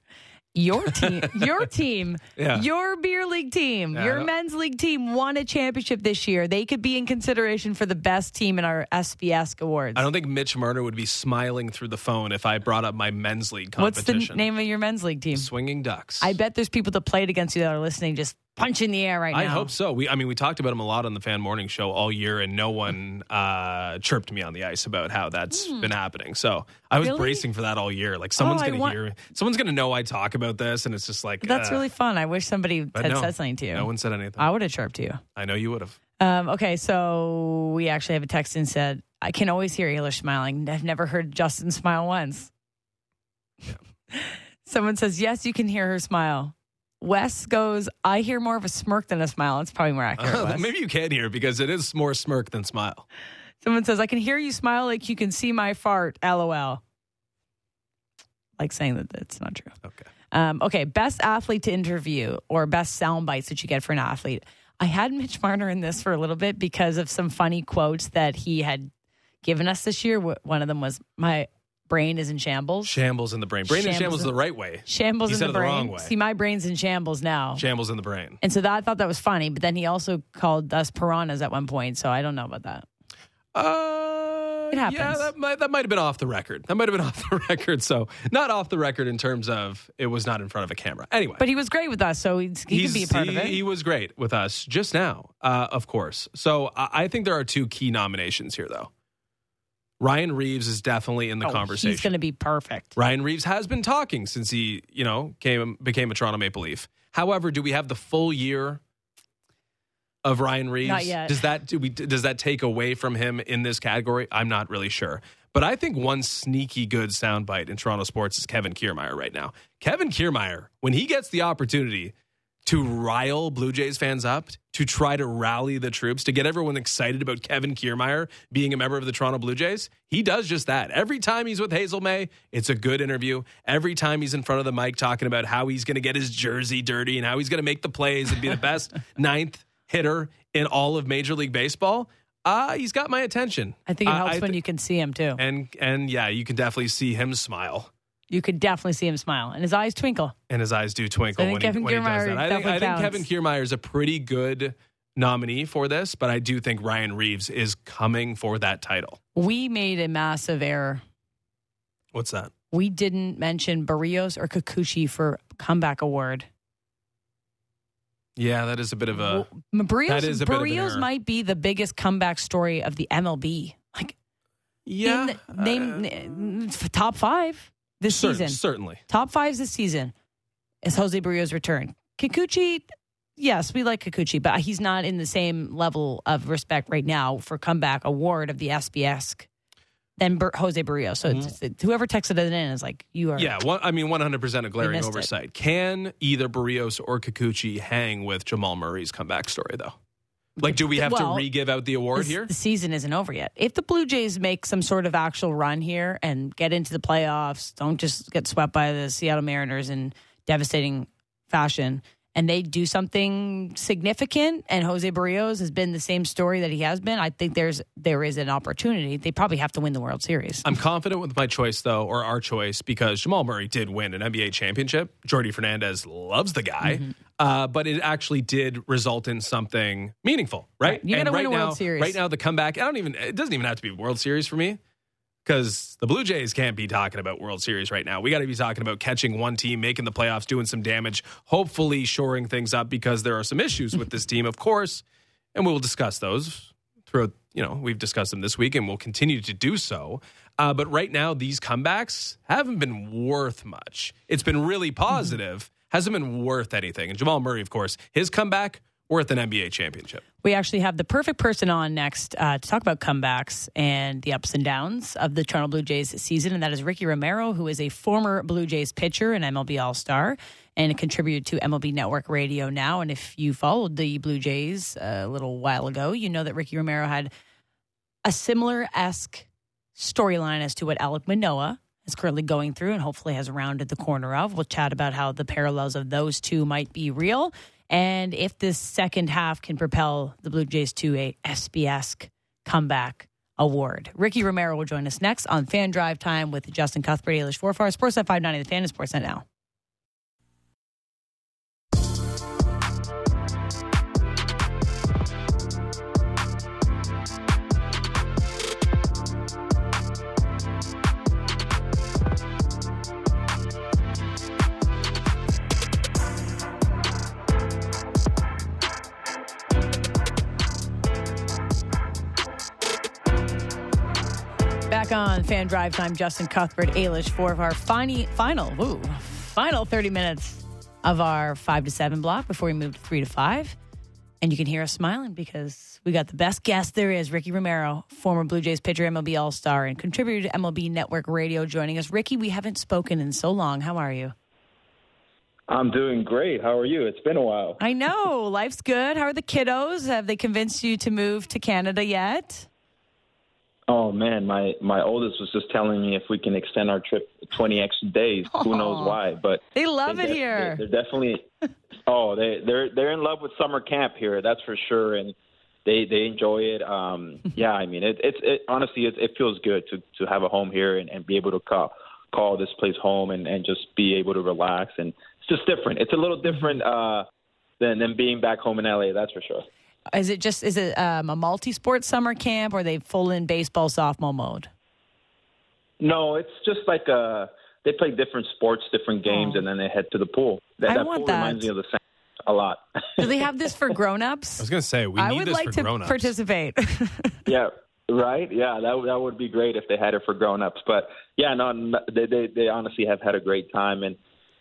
Your [LAUGHS] team, your team, Yeah. your beer league team, Yeah, your men's league team won a championship this year. They could be in consideration for the best team in our SBS awards. I don't think Mitch Marner would be smiling through the phone if I brought up my men's league competition. What's the name of your men's league team? Swinging Ducks. I bet there's people that played against you that are listening, just punch in the air right now. I hope so. We, I mean, we talked about him a lot on the Fan Morning Show all year, and no one uh, chirped me on the ice about how that's been happening. So I was. Really? bracing for that all year. Like someone's going to want- hear, someone's going to know I talk about this, and it's just like That's uh, really fun. I wish somebody had no, said something to you. No one said anything. I would have chirped you. I know you would have. Um, okay, so we actually have a text and said, I can always hear Ayla smiling. I've never heard Justin smile once. [LAUGHS] Someone says, Yes, you can hear her smile. Wes goes, I hear more of a smirk than a smile. It's probably more accurate. Wes. Maybe you can hear because it is more smirk than smile. Someone says, I can hear you smile like you can see my fart. LOL. Like saying that it's not true. Okay. Um, okay, best athlete to interview or best sound bites that you get for an athlete. I had Mitch Marner in this for a little bit because of some funny quotes that he had given us this year. One of them was, "My brain is in shambles." Shambles in the brain. Brain Shambles shambles in- the right way. Shambles He in said the it the brain. wrong way. See, my brain's in shambles now. Shambles in the brain. and so that I thought that was funny, but then he also called us piranhas at one point. So I don't know about that. Uh, It happens. Yeah, that might that might have been off the record. That might have been [LAUGHS] off the record. So not off the record in terms of it was not in front of a camera. Anyway, But he was great with us, so he He's- could be a part he, of it. He was great with us just now, uh, of course. So I, I think there are two key nominations here, though. Ryan Reaves is definitely in the Oh, conversation. He's going to be perfect. Ryan Reaves has been talking since he, you know, came became a Toronto Maple Leaf. However, do we have the full year of Ryan Reaves? Not yet. Does that do we does that take away from him in this category? I'm not really sure. But I think one sneaky good soundbite in Toronto sports is Kevin Kiermaier right now. Kevin Kiermaier, when he gets the opportunity to rile Blue Jays fans up, to try to rally the troops, to get everyone excited about Kevin Kiermaier being a member of the Toronto Blue Jays, he does just that. Every time he's with Hazel May, it's a good interview. Every time he's in front of the mic talking about how he's going to get his jersey dirty and how he's going to make the plays and be the best [LAUGHS] ninth hitter in all of Major League Baseball, uh, he's got my attention. I think it Uh, helps when you can see him too. and and yeah, you can definitely see him smile. You could definitely see him smile, and his eyes twinkle. and his eyes do twinkle think when, Kevin he, when he does that. I think, I think. Kevin Kiermaier is a pretty good nominee for this, but I do think Ryan Reaves is coming for that title. We made a massive error. What's that? We didn't mention Berrios or Kikuchi for comeback award. Yeah, that is a bit of a. Well, Berrios, that is a bit of an Berrios might be the biggest comeback story of the MLB. Like Yeah, in the, name uh, top five this season. certainly. Top fives this season is Jose Berrios' return. Kikuchi, yes, we like Kikuchi, but he's not in the same level of respect right now for comeback award of the SBS than Bar- Jose Berrios. So it's, it's- whoever texted it in is like, you are. Mm-hmm. Yeah, one, I mean, 100% a glaring missed it. oversight. Can either Berrios or Kikuchi hang with Jamal Murray's comeback story, though? Like, do we have Well, to re give out the award here? The season isn't over yet. If the Blue Jays make some sort of actual run here and get into the playoffs, don't just get swept by the Seattle Mariners in devastating fashion, and they do something significant, and Jose Berrios has been the same story that he has been, I think there's there is an opportunity. They probably have to win the World Series. I'm confident with my choice, though, or our choice, because Jamal Murray did win an NBA championship. Jordi Fernandez loves the guy, Mm-hmm. Uh, but it actually did result in something meaningful, right? You gotta win right a World now, Series. Right now, the comeback. I don't even. It doesn't even have to be World Series for me, because the Blue Jays can't be talking about World Series right now. We got to be talking about catching one team, making the playoffs, doing some damage, hopefully shoring things up, because there are some issues with this team, of course, and we will discuss those throughout. You know, we've discussed them this week, and we'll continue to do so. Uh, but right now, these comebacks haven't been worth much. It's been really positive, hasn't been worth anything. And Jamal Murray, of course, his comeback worth an NBA championship. We actually have the perfect person on next uh, to talk about comebacks and the ups and downs of the Toronto Blue Jays season, and that is Ricky Romero, who is a former Blue Jays pitcher and MLB All Star. and a contributor to MLB Network Radio now. And if you followed the Blue Jays a little while ago, you know that Ricky Romero had a similar esque storyline as to what Alek Manoah is currently going through and hopefully has rounded the corner of. We'll chat about how the parallels of those two might be real and if this second half can propel the Blue Jays to a SBS comeback award. Ricky Romero will join us next on Fan Drive Time with Justin Cuthbert, Ailish Forfar, Sportsnet 590, The Fan, and Sportsnet Now. Back on Fan Drive Time, Justin Cuthbert, Ailish, for our final, final, ooh, final 30 minutes of our 5 to 7 block before we move to 3 to 5. And you can hear us smiling because we got the best guest there is, Ricky Romero, former Blue Jays pitcher, MLB All Star, and contributor to MLB Network Radio, joining us. Ricky, we haven't spoken in so long. How are you? I'm doing great. How are you? It's been a while. I know. Life's good. How are the kiddos? Have they convinced you to move to Canada yet? Oh man, my my oldest was just telling me if we can extend our trip 20 extra days. Who knows why? But They love they it here. They're, they're definitely. oh, they they're they're in love with summer camp here. That's for sure, and they they enjoy it. Um, [LAUGHS] yeah, I mean, it, it's it, honestly it, it feels good to to have a home here and, and be able to call call this place home and and just be able to relax. And it's just different. It's a little different uh, than than being back home in LA. That's for sure. Is it just is it um, a multi-sport summer camp or are they full in baseball softball mode? No, it's just like uh they play different sports, different games, Oh. and then they head to the pool. That, I that want pool that. reminds me of the same a lot. [LAUGHS] Do they have this for I grown-ups? I was going to say, we I need would this like for to grown-ups. participate. [LAUGHS] yeah, right. Yeah, that that would be great if they had it for grown-ups. But yeah, no, they they, they honestly have had a great time, and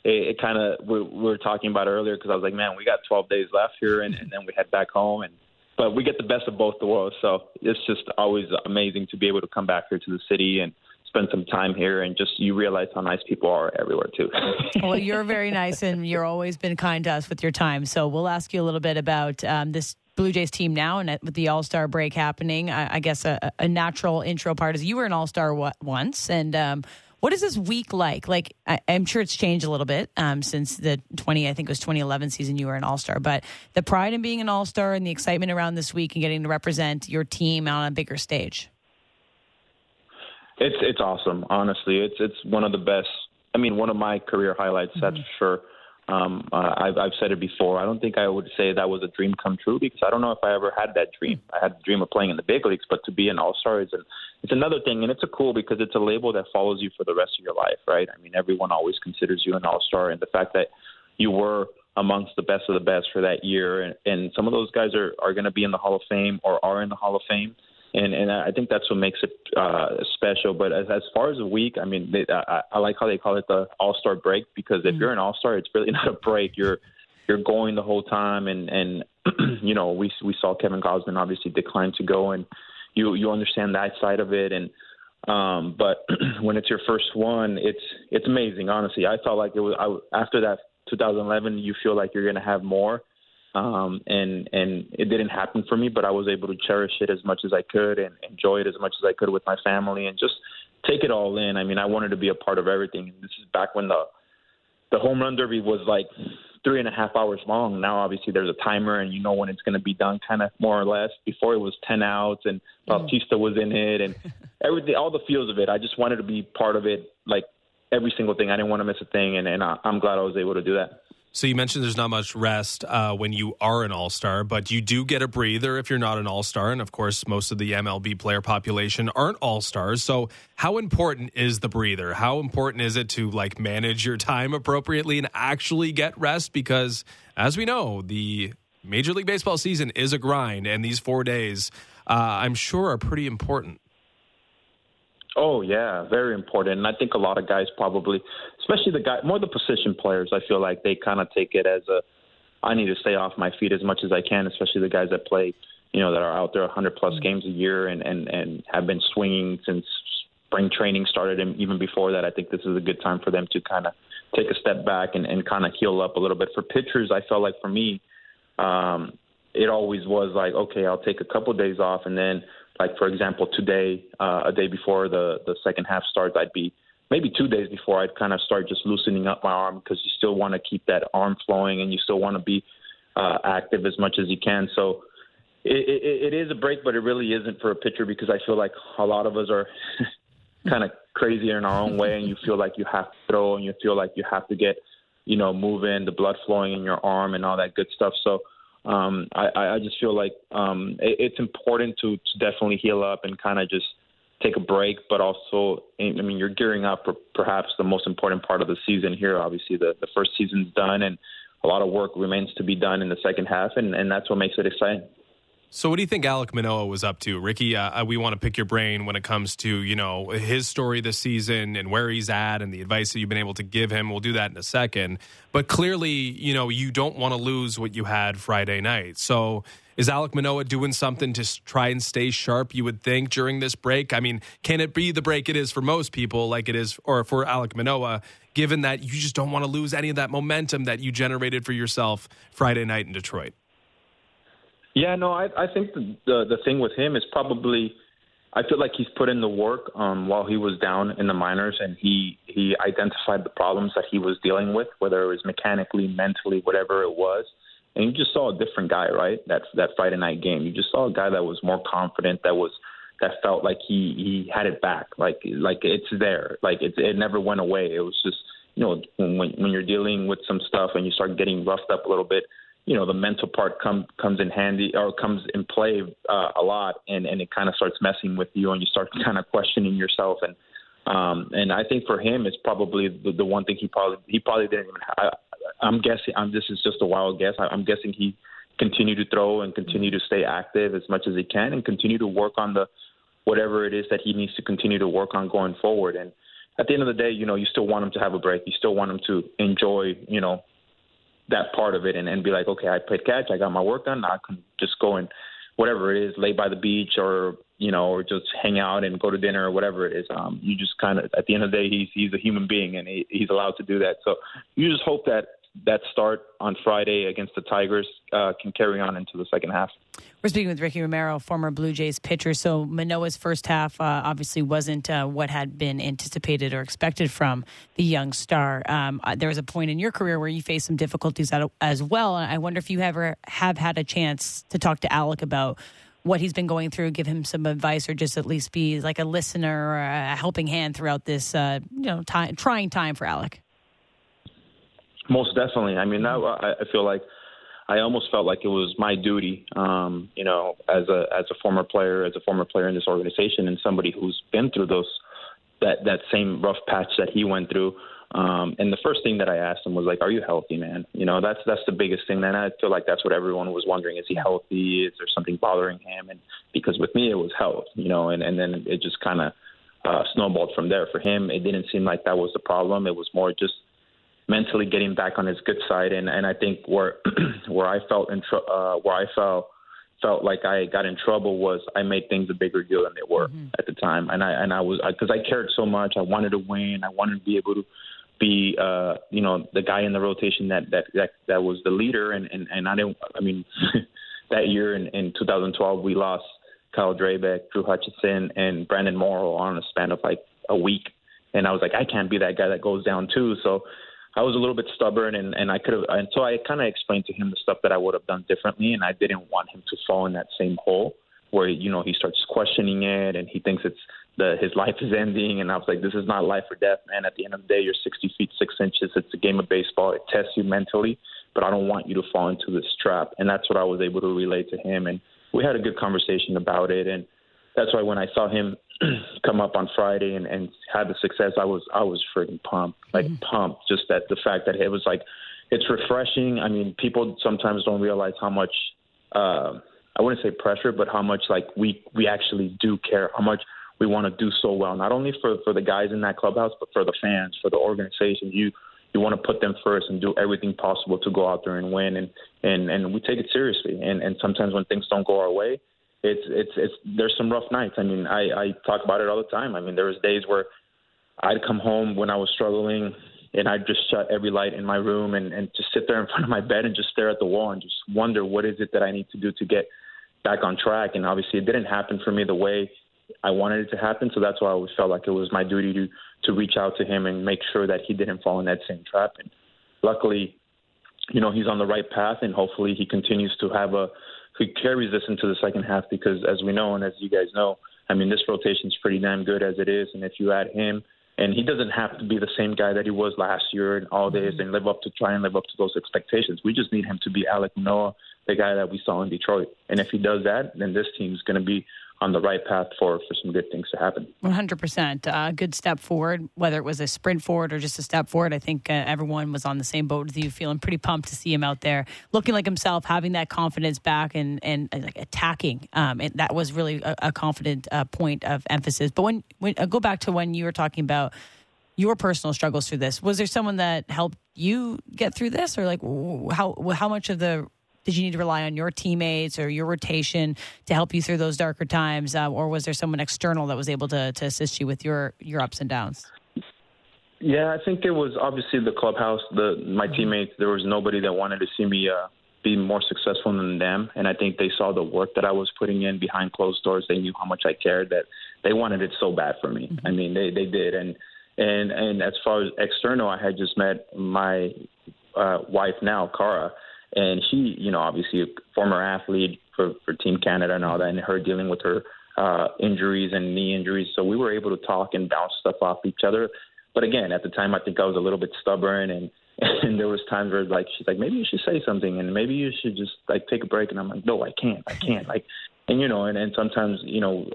it, it kind of we, we were talking about earlier because I was like, man, we got 12 days left here, and, and then we head back home, and but we get the best of both the worlds. So it's just always amazing to be able to come back here to the city and spend some time here, and just you realize how nice people are everywhere too. [LAUGHS] well, you're very nice and you're always been kind to us with your time. So we'll ask you a little bit about um, this Blue Jays team now and with the All Star break happening. I, I guess a, a natural intro part is you were an All Star once. And um, what is this week like? Like, I, I'm sure it's changed a little bit um, since the 20, I think it was 2011 season you were an All Star. But the pride in being an All Star and the excitement around this week and getting to represent your team on a bigger stage. It's it's awesome. Honestly, it's it's one of the best. I mean, one of my career highlights. That's for sure. Um, uh, I've I've said it before. I don't think I would say that was a dream come true because I don't know if I ever had that dream. I had the dream of playing in the big leagues, but to be an All Star is an, it's another thing, and it's a cool because it's a label that follows you for the rest of your life, right? I mean, everyone always considers you an All Star, and the fact that you were amongst the best of the best for that year, and, and some of those guys are are going to be in the Hall of Fame or are in the Hall of Fame and and I think that's what makes it uh, special. But as as far as a week, I mean, they, I, I like how they call it the All Star break because if you're an All Star, it's really [LAUGHS] not a break. You're you're going the whole time, and and [CLEARS THROAT] you know we we saw Kevin Gausman obviously decline to go, and you you understand that side of it, and um, but [CLEARS THROAT] when it's your first one, it's it's amazing. Honestly, I felt like it was I, after that 2011, you feel like you're going to have more um, and and it didn't happen for me, but I was able to cherish it as much as I could and enjoy it as much as I could with my family and just take it all in. I mean, I wanted to be a part of everything. And this is back when the the home run derby was like three and a half hours long. Now, obviously, there's a timer and you know when it's going to be done, kind of more or less. Before it was ten outs and Bautista was in it and [LAUGHS] everything, all the feels of it. I just wanted to be part of it, like every single thing. I didn't want to miss a thing, and, and I, I'm glad I was able to do that. So you mentioned there's not much rest uh, when you are an All Star, but you do get a breather if you're not an All Star, and of course, most of the MLB player population aren't All Stars. So how important is the breather? How important is it to like manage your time appropriately and actually get rest? Because as we know, the Major League Baseball season is a grind, and these four days, uh, I'm sure, are pretty important. Oh yeah, very important. And I think a lot of guys probably, especially the guy, more the position players, I feel like they kind of take it as a, I need to stay off my feet as much as I can. Especially the guys that play, you know, that are out there 100 plus games a year and and and have been swinging since spring training started, and even before that. I think this is a good time for them to kind of take a step back and, and kind of heal up a little bit. For pitchers, I felt like for me, um, it always was like, okay, I'll take a couple of days off, and then, like for example, today, uh, a day before the the second half starts, I'd be maybe two days before I'd kind of start just loosening up my arm because you still want to keep that arm flowing and you still want to be uh, active as much as you can. So it, it, it is a break, but it really isn't for a pitcher because I feel like a lot of us are [LAUGHS] kind of crazy in our own way, and you feel like you have to throw, and you feel like you have to get, you know, moving, the blood flowing in your arm, and all that good stuff. So um, I, I just feel like um, it, it's important to, to definitely heal up and kind of just take a break, but also, I mean, you're gearing up for perhaps the most important part of the season here. Obviously, the, the first season's done, and a lot of work remains to be done in the second half, and, and that's what makes it exciting. So, what do you think Alek Manoah was up to, Ricky? Uh, uh, we want to pick your brain when it comes to you know his story this season and where he's at and the advice that you've been able to give him. We'll do that in a second. But clearly, you know, you don't want to lose what you had Friday night. So, is Alek Manoah doing something to try and stay sharp? You would think during this break. I mean, can it be the break it is for most people, like it is, or for Alek Manoah? Given that you just don't want to lose any of that momentum that you generated for yourself Friday night in Detroit. Yeah, no, I, I think the, the the thing with him is probably I feel like he's put in the work um, while he was down in the minors, and he he identified the problems that he was dealing with, whether it was mechanically, mentally, whatever it was. And you just saw a different guy, right? That that Friday night game. You just saw a guy that was more confident, that was that felt like he he had it back, like like it's there, like it it never went away. It was just you know when when you're dealing with some stuff and you start getting roughed up a little bit you know the mental part come, comes in handy or comes in play uh, a lot, and and it kind of starts messing with you, and you start [LAUGHS] kind of questioning yourself, and um, and I think for him it's probably the, the one thing he probably he probably didn't even. I, I'm guessing. I'm this is just a wild guess. I, I'm guessing he continue to throw and continue to stay active as much as he can, and continue to work on the whatever it is that he needs to continue to work on going forward. And at the end of the day, you know, you still want him to have a break. You still want him to enjoy, you know, that part of it and, and be like, okay, I played catch, I got my work done. I can just go and whatever it is, lay by the beach or you know, or just hang out and go to dinner or whatever it is. Um, you just kind of at the end of the day, he's he's a human being and he, he's allowed to do that. So you just hope that that start on Friday against the Tigers uh, can carry on into the second half. We're speaking with Ricky Romero, former Blue Jays pitcher. So Manoah's first half uh, obviously wasn't uh, what had been anticipated or expected from the young star. Um, uh, there was a point in your career where you faced some difficulties as well. I wonder if you ever have had a chance to talk to Alek about what he's been going through, give him some advice, or just at least be like a listener or a helping hand throughout this, uh, you know, time, trying time for Alek. Most definitely. I mean, that, I feel like I almost felt like it was my duty, um, you know, as a as a former player, as a former player in this organization, and somebody who's been through those that that same rough patch that he went through. Um, and the first thing that I asked him was like, "Are you healthy, man?" You know, that's that's the biggest thing. And I feel like that's what everyone was wondering: Is he healthy? Is there something bothering him? And because with me, it was health, you know, and and then it just kind of uh, snowballed from there. For him, it didn't seem like that was the problem. It was more just mentally getting back on his good side. And and I think where [CLEARS THROAT] where I felt in tr- uh, where I felt felt like I got in trouble was I made things a bigger deal than they were mm-hmm. at the time. And I and I was because I, I cared so much. I wanted to win. I wanted to be able to be uh you know the guy in the rotation that that that, that was the leader and and and I didn't I mean [LAUGHS] that year in in 2012 we lost Kyle Drabek, Drew Hutchison and Brandon Morrow on a span of like a week and I was like I can't be that guy that goes down too so I was a little bit stubborn, and and I could have, and so I kind of explained to him the stuff that I would have done differently, and I didn't want him to fall in that same hole where you know he starts questioning it and he thinks it's the his life is ending, and I was like, this is not life or death, man. At the end of the day, you're 60 feet six inches. It's a game of baseball. It tests you mentally, but I don't want you to fall into this trap, and that's what I was able to relay to him, and we had a good conversation about it, and that's why when I saw him [CLEARS THROAT] come up on Friday and, and had the success, I was I was freaking pumped, like mm-hmm. pumped. Just that the fact that it was like it's refreshing. I mean, people sometimes don't realize how much uh, I wouldn't say pressure, but how much like we we actually do care, how much we want to do so well, not only for for the guys in that clubhouse, but for the fans, for the organization. You you want to put them first and do everything possible to go out there and win, and and and we take it seriously. And and sometimes when things don't go our way it's it's it's there's some rough nights. I mean, I I talk about it all the time. I mean, there was days where I'd come home when I was struggling, and I'd just shut every light in my room and, and just sit there in [LAUGHS] front of my bed and just stare at the wall and just wonder what is it that I need to do to get back on track. And obviously, it didn't happen for me the way I wanted it to happen. So that's why I always felt like it was my duty to to reach out to him and make sure that he didn't fall in that same trap. And luckily, you know, he's on the right path, and hopefully, he continues to have a he carries this into the second half because, as we know, and as you guys know, I mean, this rotation is pretty damn good as it is, and if you add him and he doesn't have to be the same guy that he was last year and all mm-hmm. days and live up to try and live up to those expectations. We just need him to be Alec Noah, the guy that we saw in Detroit. And if he does that, then this team is going to be on the right path for for some good things to happen. One hundred percent, a uh, good step forward. Whether it was a sprint forward or just a step forward, I think uh, everyone was on the same boat with you. Feeling pretty pumped to see him out there, looking like himself, having that confidence back, and and, and like attacking. Um, and that was really a, a confident uh, point of emphasis. But when when uh, go back to when you were talking about your personal struggles through this, was there someone that helped you get through this, or like how how much of the did you need to rely on your teammates or your rotation to help you through those darker times, uh, or was there someone external that was able to to assist you with your your ups and downs? Yeah, I think it was obviously the clubhouse, the my mm-hmm. teammates. There was nobody that wanted to see me uh, be more successful than them, and I think they saw the work that I was putting in behind closed doors. They knew how much I cared. That they wanted it so bad for me. Mm-hmm. I mean, they they did, and and and as far as external, I had just met my uh, wife now, Cara, and she, you know, obviously a former athlete for for Team Canada and all that, and her dealing with her uh, injuries and knee injuries. So we were able to talk and bounce stuff off each other. But again, at the time, I think I was a little bit stubborn, and [LAUGHS] and there was times where like she's like, maybe you should say something, and maybe you should just like take a break. And I'm like, no, I can't, I can't. Like, and you know, and and sometimes you know.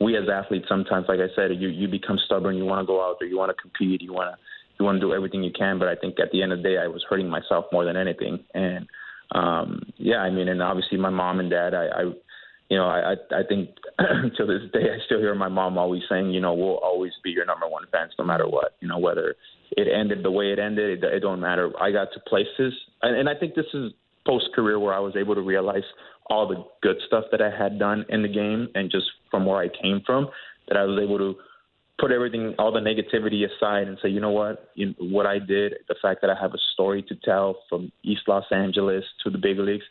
We as athletes sometimes, like I said, you you become stubborn. You want to go out there, you want to compete, you want to you want to do everything you can. But I think at the end of the day, I was hurting myself more than anything. And um, yeah, I mean, and obviously my mom and dad, I, I you know, I I think [CLEARS THROAT] to this day I still hear my mom always saying, you know, we'll always be your number one fans no matter what. You know, whether it ended the way it ended, it, it don't matter. I got to places, and, and I think this is post career where I was able to realize all the good stuff that I had done in the game, and just from where I came from, that I was able to put everything, all the negativity aside, and say, you know what, you, what I did, the fact that I have a story to tell from East Los Angeles to the big leagues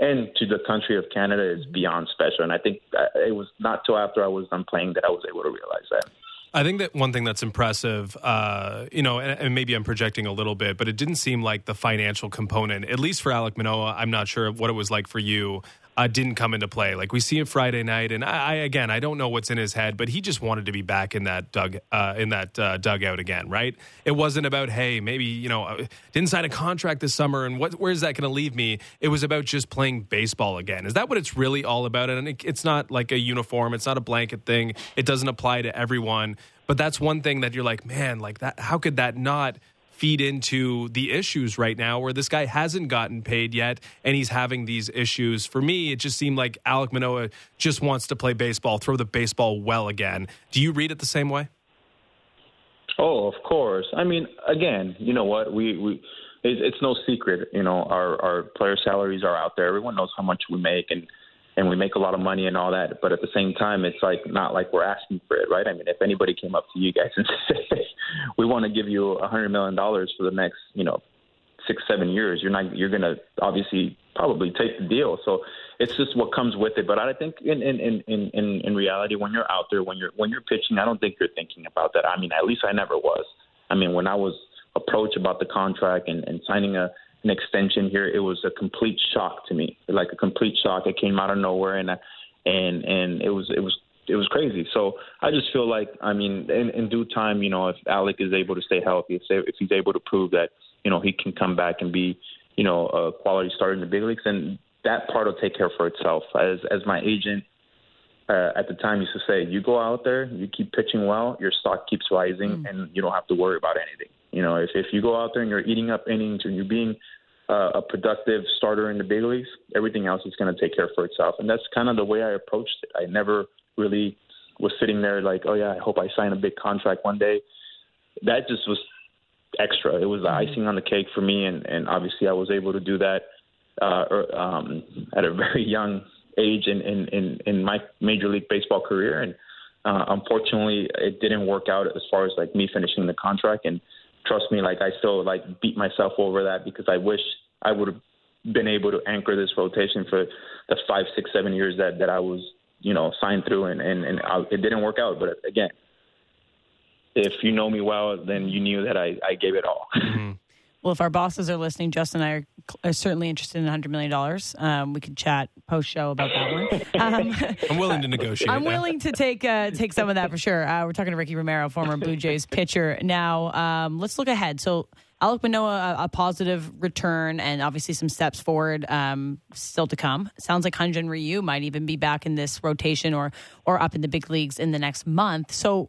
and to the country of Canada is beyond special. And I think it was not till after I was done playing that I was able to realize that. I think that one thing that's impressive, uh, you know, and, and, maybe I'm projecting a little bit, but it didn't seem like the financial component, at least for Alek Manoah, I'm not sure what it was like for you uh, didn't come into play. Like we see him Friday night, and I, I, again, I don't know what's in his head, but he just wanted to be back in that dug uh, in that uh, dugout again, right? It wasn't about hey, maybe you know, uh, didn't sign a contract this summer, and what where's that going to leave me? It was about just playing baseball again. Is that what it's really all about? And it, it's not like a uniform. It's not a blanket thing. It doesn't apply to everyone. But that's one thing that you're like, man, like that. How could that not? Feed into the issues right now where this guy hasn't gotten paid yet and he's having these issues. For me, it just seemed like Alek Manoah just wants to play baseball, throw the baseball well again. Do you read it the same way? Oh, of course. I mean, again, you know what? We we it's no secret. You know, our our player salaries are out there. Everyone knows how much we make, and and we make a lot of money and all that. But at the same time, it's like not like we're asking for it, right? I mean, if anybody came up to you guys and [LAUGHS] said, "We want to give you a hundred million dollars for the next, you know, six seven years," you're not you're gonna obviously probably take the deal. So it's just what comes with it. But I think in in in in in reality, when you're out there, when you're when you're pitching, I don't think you're thinking about that. I mean, at least I never was. I mean, when I was approached about the contract and, and signing a an extension here, it was a complete shock to me, like a complete shock. It came out of nowhere, and and and it was it was it was crazy. So I just feel like, I mean, in, in due time, you know, if Alek is able to stay healthy, if, if he's able to prove that, you know, he can come back and be, you know, a quality starter in the big leagues, then that part will take care for itself. As as my agent uh, at the time used to say, you go out there, you keep pitching well, your stock keeps rising, mm. and you don't have to worry about anything. You know, if if you go out there and you're eating up innings and you're being uh, a productive starter in the big leagues, everything else is going to take care for itself. And that's kind of the way I approached it. I never really was sitting there like, oh yeah, I hope I sign a big contract one day. That just was extra. It was the mm-hmm. icing on the cake for me, and and obviously I was able to do that uh, er, um, at a [LAUGHS] very young age in in in, in my major league baseball career, and uh, unfortunately it didn't work out as far as like me finishing the contract and trust me, like I still like beat myself over that because I wish I would have been able to anchor this rotation for the five, six, seven years that that I was, you know, signed through, and and and I, it didn't work out. But again, if you know me well, then you knew that I I gave it all. Mm-hmm. Well, if our bosses are listening, Justin and I are, are certainly interested in $100 million. Um, we could chat post show about that one. [LAUGHS] Um, I'm willing to negotiate. I'm willing to take uh, take some of that for sure. Uh, we're talking to Ricky Romero, former Blue Jays pitcher. Now, um, let's look ahead. So, Alek Manoah, a, a positive return, and obviously some steps forward um, still to come. Sounds like Hyun-Jin Ryu might even be back in this rotation or or up in the big leagues in the next month. So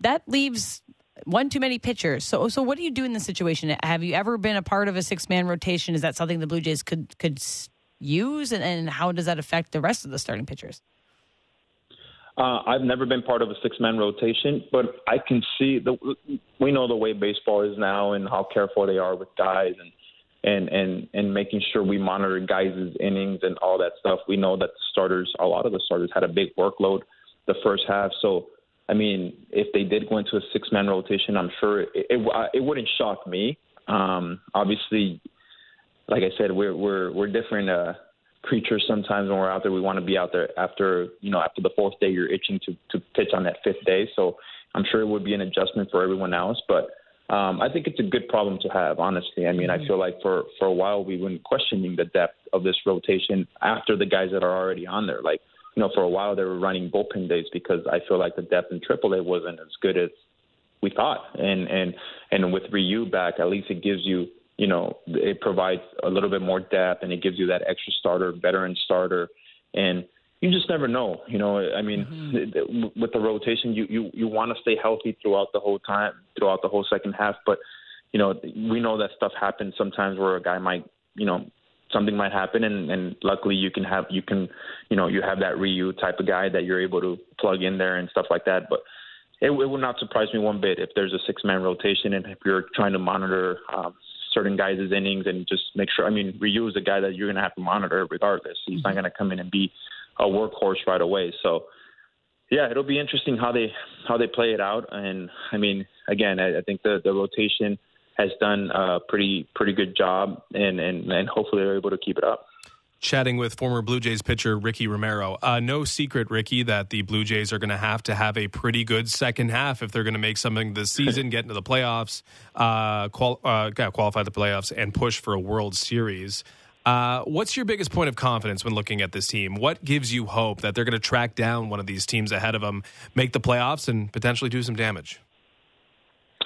that leaves one too many pitchers. So, so what do you do in this situation? Have you ever been a part of a six man rotation? Is that something the Blue Jays could could use, and, and how does that affect the rest of the starting pitchers? Uh, I've never been part of a six man rotation, but I can see the we know the way baseball is now and how careful they are with guys and and and and making sure we monitor guys' innings and all that stuff. We know that the starters, a lot of the starters, had a big workload the first half. So, I mean, if they did go into a six man rotation, I'm sure it it, it wouldn't shock me. Um, obviously, like I said, we're we're we're different. Uh, creatures sometimes when we're out there. We want to be out there after you know after the fourth day you're itching to to pitch on that fifth day. So i'm sure it would be an adjustment for everyone else. But um i think it's a good problem to have honestly. I mean i feel like for for a while we've been questioning the depth of this rotation after the guys that are already on there. Like you know for a while they were running bullpen days because i feel like the depth in aaa wasn't as good as we thought and and and with ryu back at least it gives you you know, it provides a little bit more depth and it gives you that extra starter, veteran starter, and you just never know. You know, I mean, mm-hmm. with the rotation, you you you want to stay healthy throughout the whole time, throughout the whole second half. But you know, we know that stuff happens sometimes where a guy might, you know, something might happen, and and luckily you can have you can, you know, you have that Ryu type of guy that you're able to plug in there and stuff like that. But it, it would not surprise me one bit if there's a six man rotation and if you're trying to monitor. Um, certain guys' innings and just make sure. I mean, Ryu is a guy that you're going to have to monitor regardless. He's mm-hmm. not going to come in and be a workhorse right away. So, yeah, it'll be interesting how they how they play it out. And I mean, again, I, I think the the rotation has done a pretty pretty good job, and and and hopefully they're able to keep it up chatting with former Blue Jays pitcher Ricky Romero. Uh, no secret, Ricky, that the Blue Jays are going to have to have a pretty good second half if they're going to make something this season, get into the playoffs, uh, qual- uh, qualify the playoffs, and push for a World Series. Uh, what's your biggest point of confidence when looking at this team? What gives you hope that they're going to track down one of these teams ahead of them, make the playoffs, and potentially do some damage?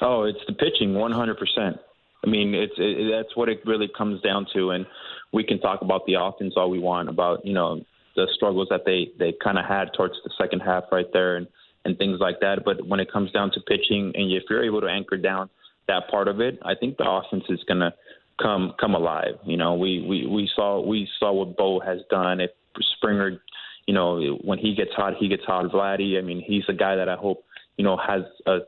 Oh, it's the pitching, 100%. I mean, it's it, that's what it really comes down to, and we can talk about the offense all we want about you know the struggles that they they kind of had towards the second half right there and and things like that. But when it comes down to pitching, and if you're able to anchor down that part of it, I think the offense is gonna come come alive. You know, we we we saw we saw what Bo has done. If Springer, you know, when he gets hot, he gets hot. Vladdy, I mean, he's a guy that I hope you know has a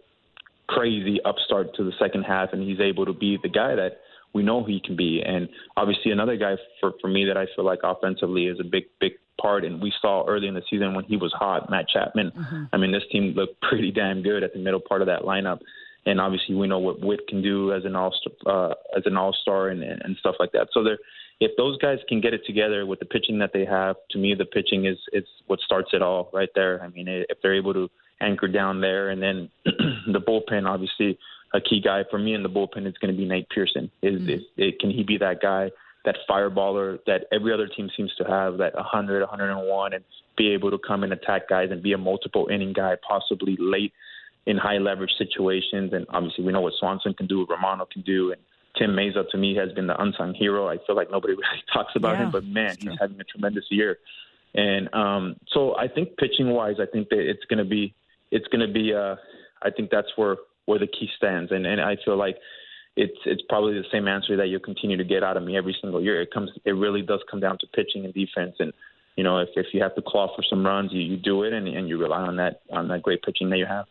crazy upstart to the second half, and he's able to be the guy that we know he can be. And obviously, another guy for for me that I feel like offensively is a big big part. And we saw early in the season when he was hot, Matt Chapman. Mm-hmm. I mean, this team looked pretty damn good at the middle part of that lineup. And obviously, we know what Whit can do as an all uh, as an all star and, and stuff like that. So there, if those guys can get it together with the pitching that they have, to me, the pitching is it's what starts it all right there. I mean, if they're able to anchor down there, and then [CLEARS THROAT] the bullpen, obviously, a key guy for me in the bullpen is going to be Nate Pearson. Is, mm-hmm. is, is can he be that guy, that fireballer that every other team seems to have, that 100, 101, and be able to come and attack guys and be a multiple inning guy, possibly late in high leverage situations. And obviously, we know what Swanson can do, what Romano can do, and Tim Mayza to me has been the unsung hero. I feel like nobody [LAUGHS] really talks about yeah, him, but man, he's having a tremendous year. And um, so I think pitching wise, I think that it's going to be it's going to be. Uh, I think that's where where the key stands, and and I feel like it's it's probably the same answer that you'll continue to get out of me every single year. It comes it really does come down to pitching and defense, and you know if if you have to claw for some runs, you, you do it, and and you rely on that on that great pitching that you have.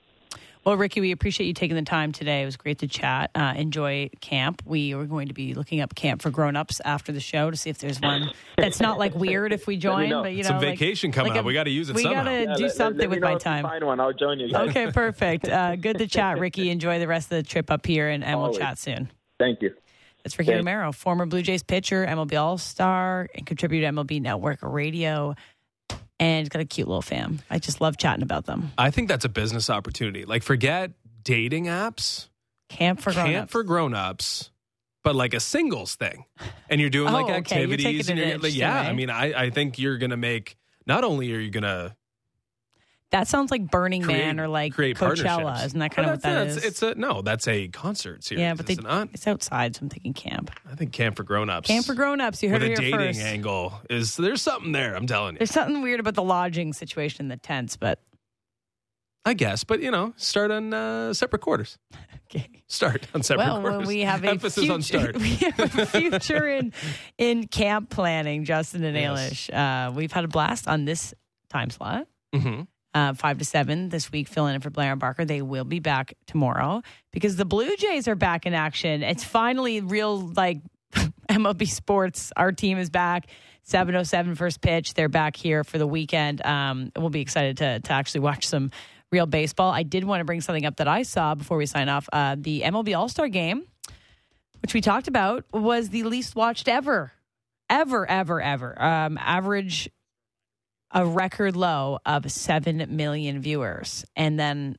Well, Ricky, we appreciate you taking the time today. It was great to chat. Uh, enjoy camp. We are going to be looking up camp for grown-ups after the show to see if there's one that's not like weird if we join. But you know, Some like- vacation coming like up. a- We got to use it We somehow. got to Yeah, do let- let- something let me with know my if you time. Find one. I'll join you. Guys. Okay, perfect. Uh, good to chat, Ricky. [LAUGHS] Enjoy the rest of the trip up here, and, and we'll chat soon. Thank you. That's for Hugh Thanks. Romero, former Blue Jays pitcher, MLB All Star, and contributor to MLB Network Radio. And got a cute little fam. I just love chatting about them. I think that's a business opportunity. Like, forget dating apps, Camp for grown camp for grown-ups, but like a singles thing. And you're doing like Oh, okay. You're activities. and you're, like, yeah, I eh? mean, I, I think you're going to make, not only are you going to That sounds like Burning create, Man or like Coachella. Isn't that kind Well, of what that is? It's a, no, that's a concert series. yeah, but they, is it not? it's outside, so I'm thinking camp. I think camp for grown-ups. Camp for grown-ups. You heard with it here dating first. angle is there's something there. I'm telling you. There's something weird about the lodging situation in the tents, but I guess, but you know, start on uh, separate quarters. [LAUGHS] okay. Start on separate well, quarters. when we have a emphasis future, on start. [LAUGHS] we have a future in [LAUGHS] in camp planning, Justin and Yes. Ailish. Uh, we've had a blast on this time slot. hmm uh, five to seven this week, filling in for Blair and Barker. They will be back tomorrow because the Blue Jays are back in action. It's finally real, like [LAUGHS] MLB sports. Our team is back. 707 first pitch. They're back here for the weekend. Um, we'll be excited to, to actually watch some real baseball. I did want to bring something up that I saw before we sign off. Uh, the MLB All Star game, which we talked about, was the least watched ever. Ever, ever, ever. Um, average a record low of 7 million viewers. And then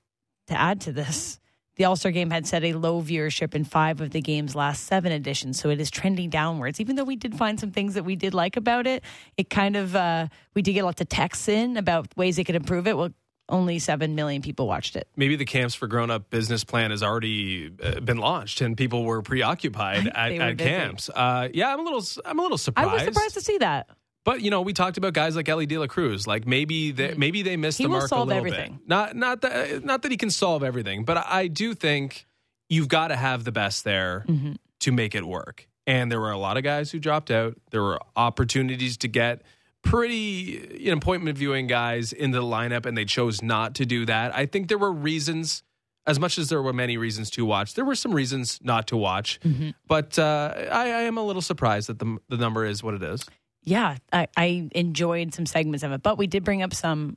to add to this, the All Star game had set a low viewership in five of the game's last seven editions. So it is trending downwards. Even though we did find some things that we did like about it, it kind of, uh, we did get lots of texts in about ways they could improve it. Well, only 7 million people watched it. Maybe the camps for grown up business plan has already uh, been launched and people were preoccupied at, were at camps. Uh, yeah, I'm a little I'm a little surprised. I was surprised to see that. But you know, we talked about guys like Elly De La Cruz. Like maybe they maybe they missed He the mark a little everything. bit. Not not that not that he can solve everything, but I, I do think you've got to have the best there Mm-hmm. to make it work. And there were a lot of guys who dropped out. There were opportunities to get pretty you know, appointment viewing guys into the lineup, and they chose not to do that. I think there were reasons. As much as there were many reasons to watch, there were some reasons not to watch. Mm-hmm. But uh, I, I am a little surprised that the the number is what it is. Yeah, I, I enjoyed some segments of it, but we did bring up some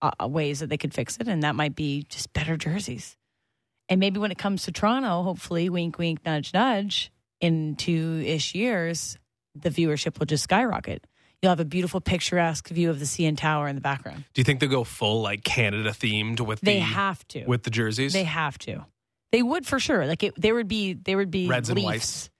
uh, ways that they could fix it, and that might be just better jerseys. And maybe when it comes to Toronto, hopefully, wink, wink, nudge, nudge, in two ish years, the viewership will just skyrocket. You'll have a beautiful, picturesque view of the CN Tower in the background. Do you think they'll go full like Canada themed with They the have to. with the jerseys? They have to. They would for sure. Like it, there would be there would be Reds and whites.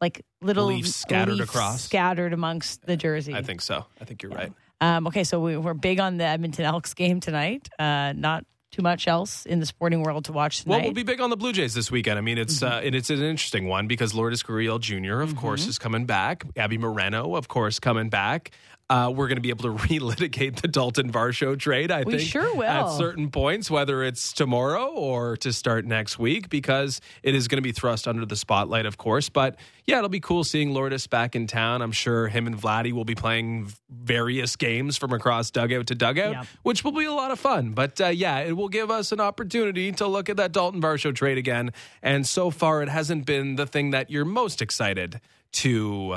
Like little Leaves scattered leaves across? scattered amongst the jersey. I think so. I think you're right. Um, okay, so we, we're big on the Edmonton Elks game tonight. Uh, not too much else in the sporting world to watch tonight. Well, we'll be big on the Blue Jays this weekend. I mean, it's uh, and it's an interesting one because Lourdes Gurriel Jr. of course is coming back. Gabby Moreno, of course, coming back. Uh, we're going to be able to [LAUGHS] relitigate the Dalton Varsho trade. I We think sure will. at certain points, whether it's tomorrow or to start next week, because it is going to be thrust under the spotlight, of course. But yeah, it'll be cool seeing Lourdes back in town. I'm sure him and Vladdy will be playing various games from across dugout to dugout, Yep. which will be a lot of fun. But uh, yeah, it will give us an opportunity to look at that Dalton Varsho trade again. And so far, it hasn't been the thing that you're most excited to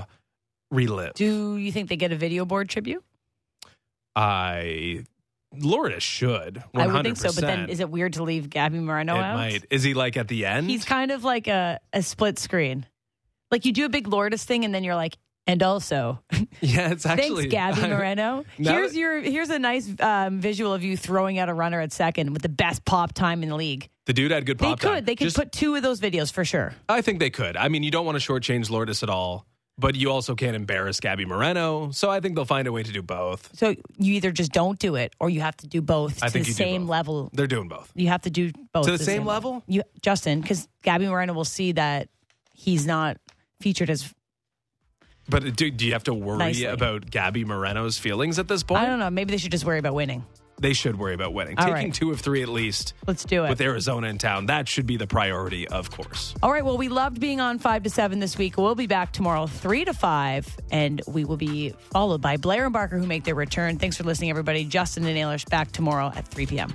relive. Do you think they get a video board tribute? I Lourdes should. 100%. I would think so, but then is it weird to leave Gabby Moreno it out? might. Is he like at the end? He's kind of like a, a split screen. Like you do a big Lourdes thing, and then you're like, and also, [LAUGHS] yeah, it's actually thanks, Gabby Moreno. Here's your here's a nice um, visual of you throwing out a runner at second with the best pop time in the league. The dude had good They pop could. time. They could Just- put two of those videos for sure. I think they could. I mean, you don't want to shortchange Lourdes at all, but you also can't embarrass Gabby Moreno. So I think they'll find a way to do both. So you either just don't do it, or you have to do both I to think the you do same both. level. They're doing both. You have to do both To the same level? You, Justin, because Gabby Moreno will see that he's not featured as. But do, do you have to worry Nicely. about Gabby Moreno's feelings at this point? I don't know. Maybe they should just worry about winning. They should worry about winning. All Taking right. two of three at least Let's do it. with Arizona in town. That should be the priority, of course. All right. Well, we loved being on five to seven this week. We'll be back tomorrow, three to five, and we will be followed by Blair and Barker, who make their return. Thanks for listening, everybody. Justin and Ailish back tomorrow at 3 p.m.